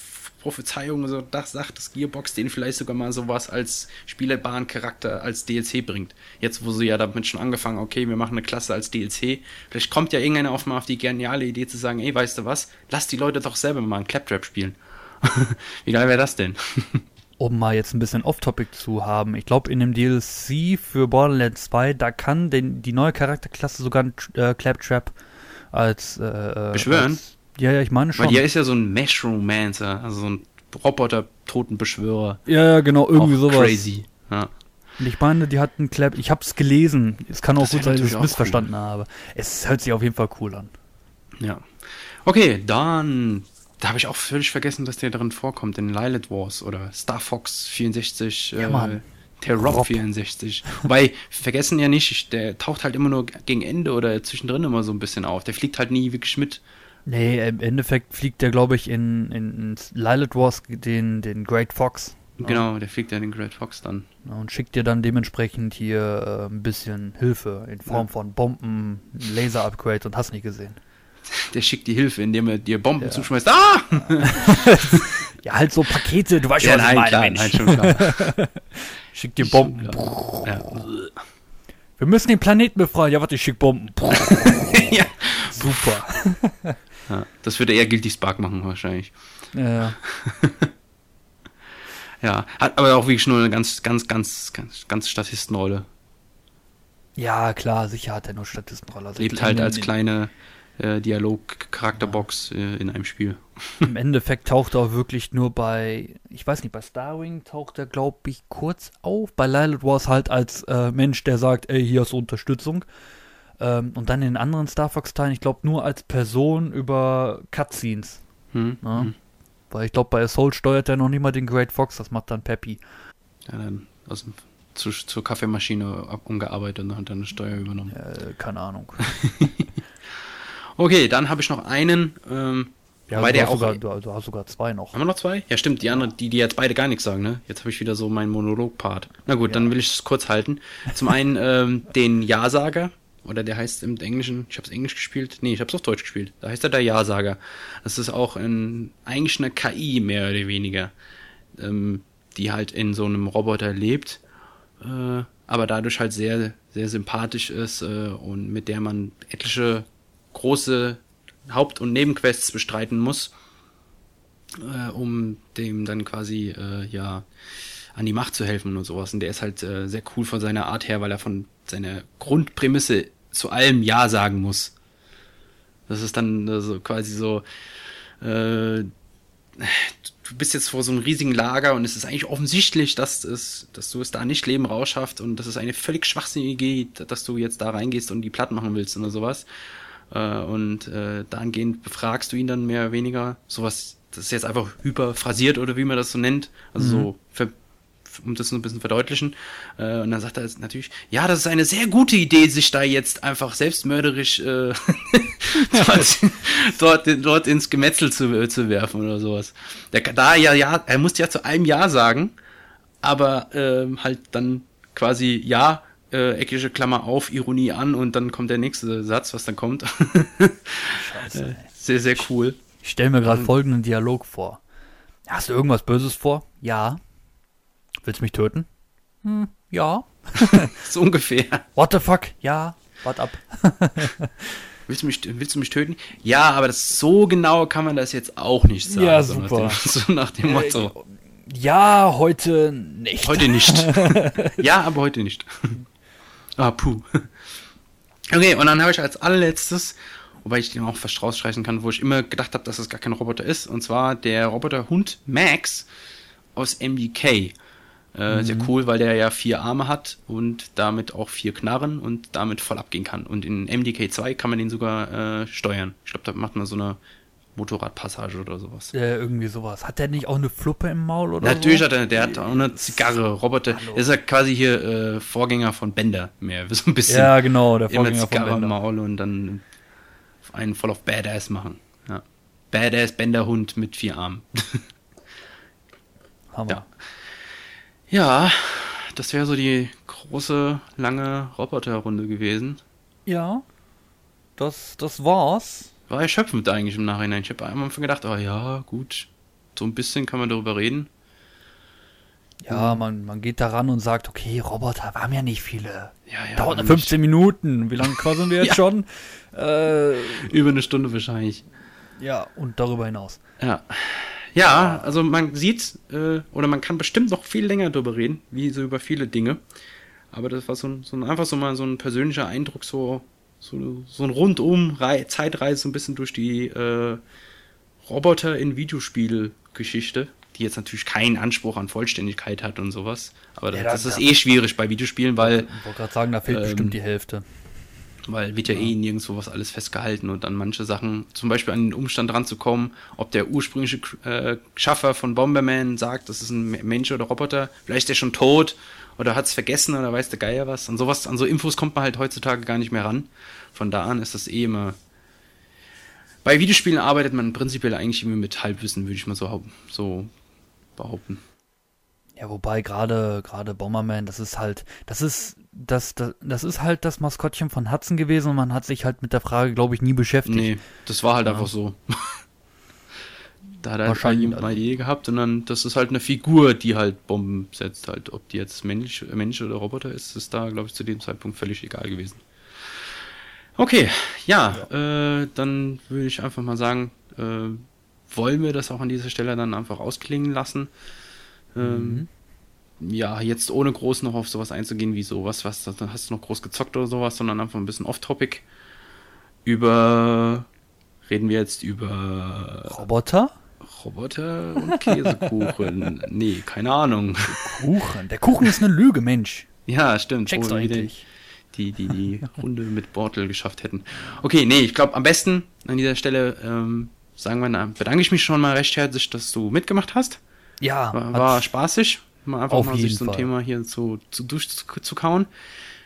Prophezeiung, so das sagt das Gearbox, den vielleicht sogar mal sowas als spielerbaren Charakter als DLC bringt. Jetzt, wo sie ja damit schon angefangen, okay, wir machen eine Klasse als DLC, vielleicht kommt ja irgendeiner auf mal auf die geniale Idee zu sagen, ey, weißt du was, lass die Leute doch selber mal einen Claptrap spielen. Wie geil wäre das denn? um mal jetzt ein bisschen Off-Topic zu haben, ich glaube in dem DLC für Borderlands 2, da kann den, die neue Charakterklasse sogar ein äh, Claptrap als äh, äh beschwören. Als, ja, ja, ich meine schon. Weil hier ist ja so ein Mesh-Romancer, also so ein Roboter-Totenbeschwörer. Ja, ja, genau, irgendwie Auch sowas. Crazy. Ja. Und ich meine, die hatten Clap. Ich hab's gelesen. Es kann auch das gut sein, dass ich es missverstanden cool. habe. Es hört sich auf jeden Fall cool an. Ja. Okay, dann. Da habe ich auch völlig vergessen, dass der drin vorkommt in Lilith Wars oder Star Fox 64. Ja, äh, der Rob, Rob 64. Wobei, vergessen ja nicht, der taucht halt immer nur gegen Ende oder zwischendrin immer so ein bisschen auf. Der fliegt halt nie wirklich mit. Nee, im Endeffekt fliegt der, glaube ich, in, in, in Lilith Wars den, den Great Fox. Genau, der fliegt ja den Great Fox dann. Und schickt dir dann dementsprechend hier äh, ein bisschen Hilfe in Form ja. von Bomben, Laser-Upgrade und hast nicht gesehen. Der schickt die Hilfe, indem er dir Bomben ja. zuschmeißt. Ah! ja, halt so Pakete, du weißt ja, schon, nein, klar, Mensch. nein, schon klar. schickt dir Bomben. Ja. Wir müssen den Planeten befreien. Ja, warte, ich schick Bomben. ja. Super. Ja, das würde eher Guilty Spark machen wahrscheinlich. Ja. Ja, hat aber auch wirklich nur eine ganz, ganz, ganz, ganz, ganz Statistenrolle. Ja, klar, sicher hat er nur Statistenrolle. Also Lebt halt als kleine äh, Dialog-Charakterbox äh, in einem Spiel. Im Endeffekt taucht er auch wirklich nur bei, ich weiß nicht, bei Starwing taucht er, glaube ich, kurz auf. Bei Lilith war es halt als äh, Mensch, der sagt, ey, hier ist Unterstützung. Ähm, und dann in den anderen Star Fox-Teilen, ich glaube, nur als Person über Cutscenes. Hm. Ja? Hm. Weil ich glaube, bei Assault steuert er noch nicht mal den Great Fox, das macht dann Peppy. Ja, dann aus dem zu, zur Kaffeemaschine umgearbeitet und hat dann eine Steuer übernommen. Ja, keine Ahnung. okay, dann habe ich noch einen. Ähm, ja, weil der auch sogar, du, du, hast sogar zwei noch. Haben wir noch zwei? Ja, stimmt. Die anderen, die, die jetzt beide gar nichts sagen, ne? Jetzt habe ich wieder so meinen Monolog-Part. Na gut, ja. dann will ich es kurz halten. Zum einen ähm, den Ja-Sager. Oder der heißt im Englischen, ich habe es Englisch gespielt, nee, ich habe es auf Deutsch gespielt. Da heißt er der Ja-Sager. Das ist auch ein, eigentlich eine KI mehr oder weniger, ähm, die halt in so einem Roboter lebt äh, aber dadurch halt sehr, sehr sympathisch ist äh, und mit der man etliche große Haupt- und Nebenquests bestreiten muss, äh, um dem dann quasi äh, ja an die Macht zu helfen und sowas. Und der ist halt äh, sehr cool von seiner Art her, weil er von seiner Grundprämisse zu allem Ja sagen muss. Das ist dann äh, so quasi so, äh, du bist jetzt vor so einem riesigen Lager und es ist eigentlich offensichtlich, dass, es, dass du es da nicht Leben rausschafft und das ist eine völlig schwachsinnige Idee, dass du jetzt da reingehst und die platt machen willst oder sowas. Äh, und äh, dahingehend befragst du ihn dann mehr oder weniger. Sowas, das ist jetzt einfach hyperphrasiert oder wie man das so nennt. Also mhm. so um das ein bisschen verdeutlichen. Äh, und dann sagt er natürlich, ja, das ist eine sehr gute Idee, sich da jetzt einfach selbstmörderisch äh, dort, dort, dort, ins Gemetzel zu, äh, zu werfen oder sowas. Der, da ja, ja, er muss ja zu einem Ja sagen, aber äh, halt dann quasi Ja, äh, eckige Klammer auf, Ironie an und dann kommt der nächste Satz, was dann kommt. Scheiße. Äh, sehr, sehr cool. Ich stelle mir gerade folgenden Dialog vor. Hast du irgendwas Böses vor? Ja. Willst du mich töten? Hm, ja. so ungefähr. What the fuck? Ja, wart ab. willst, du mich, willst du mich töten? Ja, aber das, so genau kann man das jetzt auch nicht sagen. Ja, super. So nach dem, so nach dem Motto. Ja, heute nicht. Heute nicht. ja, aber heute nicht. ah, puh. Okay, und dann habe ich als allerletztes, wobei ich den auch fast rausstreichen kann, wo ich immer gedacht habe, dass es gar kein Roboter ist, und zwar der Roboterhund Max aus MDK. Äh, mhm. Sehr cool, weil der ja vier Arme hat und damit auch vier Knarren und damit voll abgehen kann. Und in MDK 2 kann man den sogar äh, steuern. Ich glaube, da macht man so eine Motorradpassage oder sowas. Ja, irgendwie sowas. Hat der nicht auch eine Fluppe im Maul oder Natürlich so? hat er, der hat auch eine Zigarre, Roboter. Hallo. ist ja quasi hier äh, Vorgänger von Bender mehr, so ein bisschen. Ja, genau, der Vorgänger immer Zigarre von Bender. im Maul und dann einen voll auf Badass machen. Ja. Badass Bender-Hund mit vier Armen. Hammer. Ja. Ja, das wäre so die große, lange Roboterrunde gewesen. Ja, das, das war's. War erschöpfend eigentlich im Nachhinein. Ich habe am Anfang gedacht, oh ja, gut, so ein bisschen kann man darüber reden. Ja, man, man geht daran und sagt, okay, Roboter, wir haben ja nicht viele. Ja, ja, Dauert 15 nicht. Minuten. Wie lange quasseln wir jetzt ja. schon? Äh, Über eine Stunde wahrscheinlich. Ja, und darüber hinaus. Ja. Ja, also man sieht, äh, oder man kann bestimmt noch viel länger darüber reden, wie so über viele Dinge. Aber das war so, ein, so ein, einfach so mal so ein persönlicher Eindruck, so, so, so ein rundum Zeitreise so ein bisschen durch die äh, Roboter in Videospielgeschichte, die jetzt natürlich keinen Anspruch an Vollständigkeit hat und sowas. Aber ja, das, das, ist eh schwierig bei Videospielen, weil. Ich wollte gerade sagen, da fehlt ähm, bestimmt die Hälfte weil wird ja, ja, eh nirgendwo was alles festgehalten und dann manche Sachen, zum Beispiel an den Umstand ranzukommen, ob der ursprüngliche äh, Schaffer von Bomberman sagt, das ist ein Mensch oder Roboter, vielleicht ist der schon tot oder hat es vergessen oder weiß der Geier was. An sowas, an so Infos kommt man halt heutzutage gar nicht mehr ran. Von da an ist das eh immer. Bei Videospielen arbeitet man prinzipiell eigentlich immer mit Halbwissen, würde ich mal so, so behaupten. Ja, wobei gerade gerade Bomberman, das ist halt, das ist das, das das ist halt das Maskottchen von Hudson gewesen und man hat sich halt mit der Frage, glaube ich, nie beschäftigt. Nee, das war halt ja. einfach so. da hat er halt jemand mal Idee gehabt und dann, das ist halt eine Figur, die halt Bomben setzt halt. Ob die jetzt Mensch, Mensch oder Roboter ist, ist da, glaube ich, zu dem Zeitpunkt völlig egal gewesen. Okay, ja, ja. Äh, dann würde ich einfach mal sagen, äh, wollen wir das auch an dieser Stelle dann einfach ausklingen lassen. Ähm, mhm. Ja, jetzt ohne groß noch auf sowas einzugehen wie sowas, was hast du noch groß gezockt oder sowas, sondern einfach ein bisschen off-topic. Über reden wir jetzt über Roboter? Roboter und Käsekuchen. nee, keine Ahnung. Kuchen. Der Kuchen ist eine Lüge, Mensch. Ja, stimmt. Checkst du eigentlich. Die, die, die Runde mit Bortel geschafft hätten. Okay, nee, ich glaube, am besten an dieser Stelle ähm, sagen wir, bedanke ich mich schon mal recht herzlich, dass du mitgemacht hast. Ja. War, war spaßig, mal einfach mal sich so ein Fall. Thema hier zu, zu durchzukauen.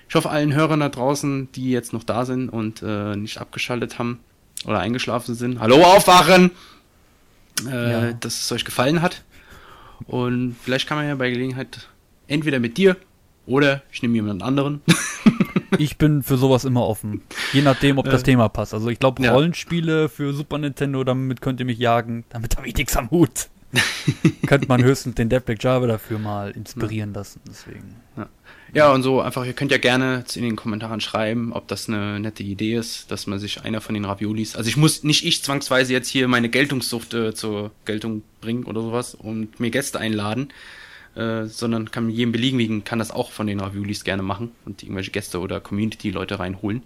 Ich hoffe, allen Hörern da draußen, die jetzt noch da sind und äh, nicht abgeschaltet haben oder eingeschlafen sind, hallo aufwachen, äh, ja. dass es euch gefallen hat. Und vielleicht kann man ja bei Gelegenheit entweder mit dir oder ich nehme jemand anderen. ich bin für sowas immer offen. Je nachdem, ob das äh, Thema passt. Also ich glaube, ja. Rollenspiele für Super Nintendo, damit könnt ihr mich jagen. Damit habe ich nichts am Hut. Könnte man höchstens den Deathback Java dafür mal inspirieren ja. lassen. Deswegen. Ja. ja, und so einfach, ihr könnt ja gerne in den Kommentaren schreiben, ob das eine nette Idee ist, dass man sich einer von den Raviolis. Also ich muss nicht ich zwangsweise jetzt hier meine Geltungssucht äh, zur Geltung bringen oder sowas und mir Gäste einladen. Äh, sondern kann jedem beliebigen kann das auch von den Raviolis gerne machen und irgendwelche Gäste oder Community-Leute reinholen.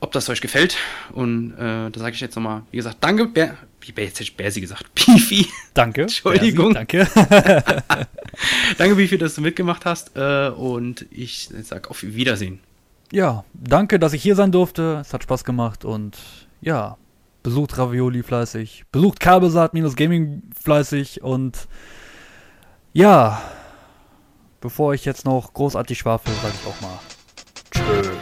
Ob das euch gefällt und äh, da sage ich jetzt nochmal, wie gesagt, danke, wie jetzt hätte ich Bärsi gesagt, Bifi. Danke. Entschuldigung. Bersi, danke. danke, Bifi, dass du mitgemacht hast äh, und ich sage auf Wiedersehen. Ja, danke, dass ich hier sein durfte. Es hat Spaß gemacht und ja, besucht Ravioli fleißig, besucht Kabelsaat-Gaming fleißig und ja, bevor ich jetzt noch großartig schwafel, sage ich auch mal Tschö.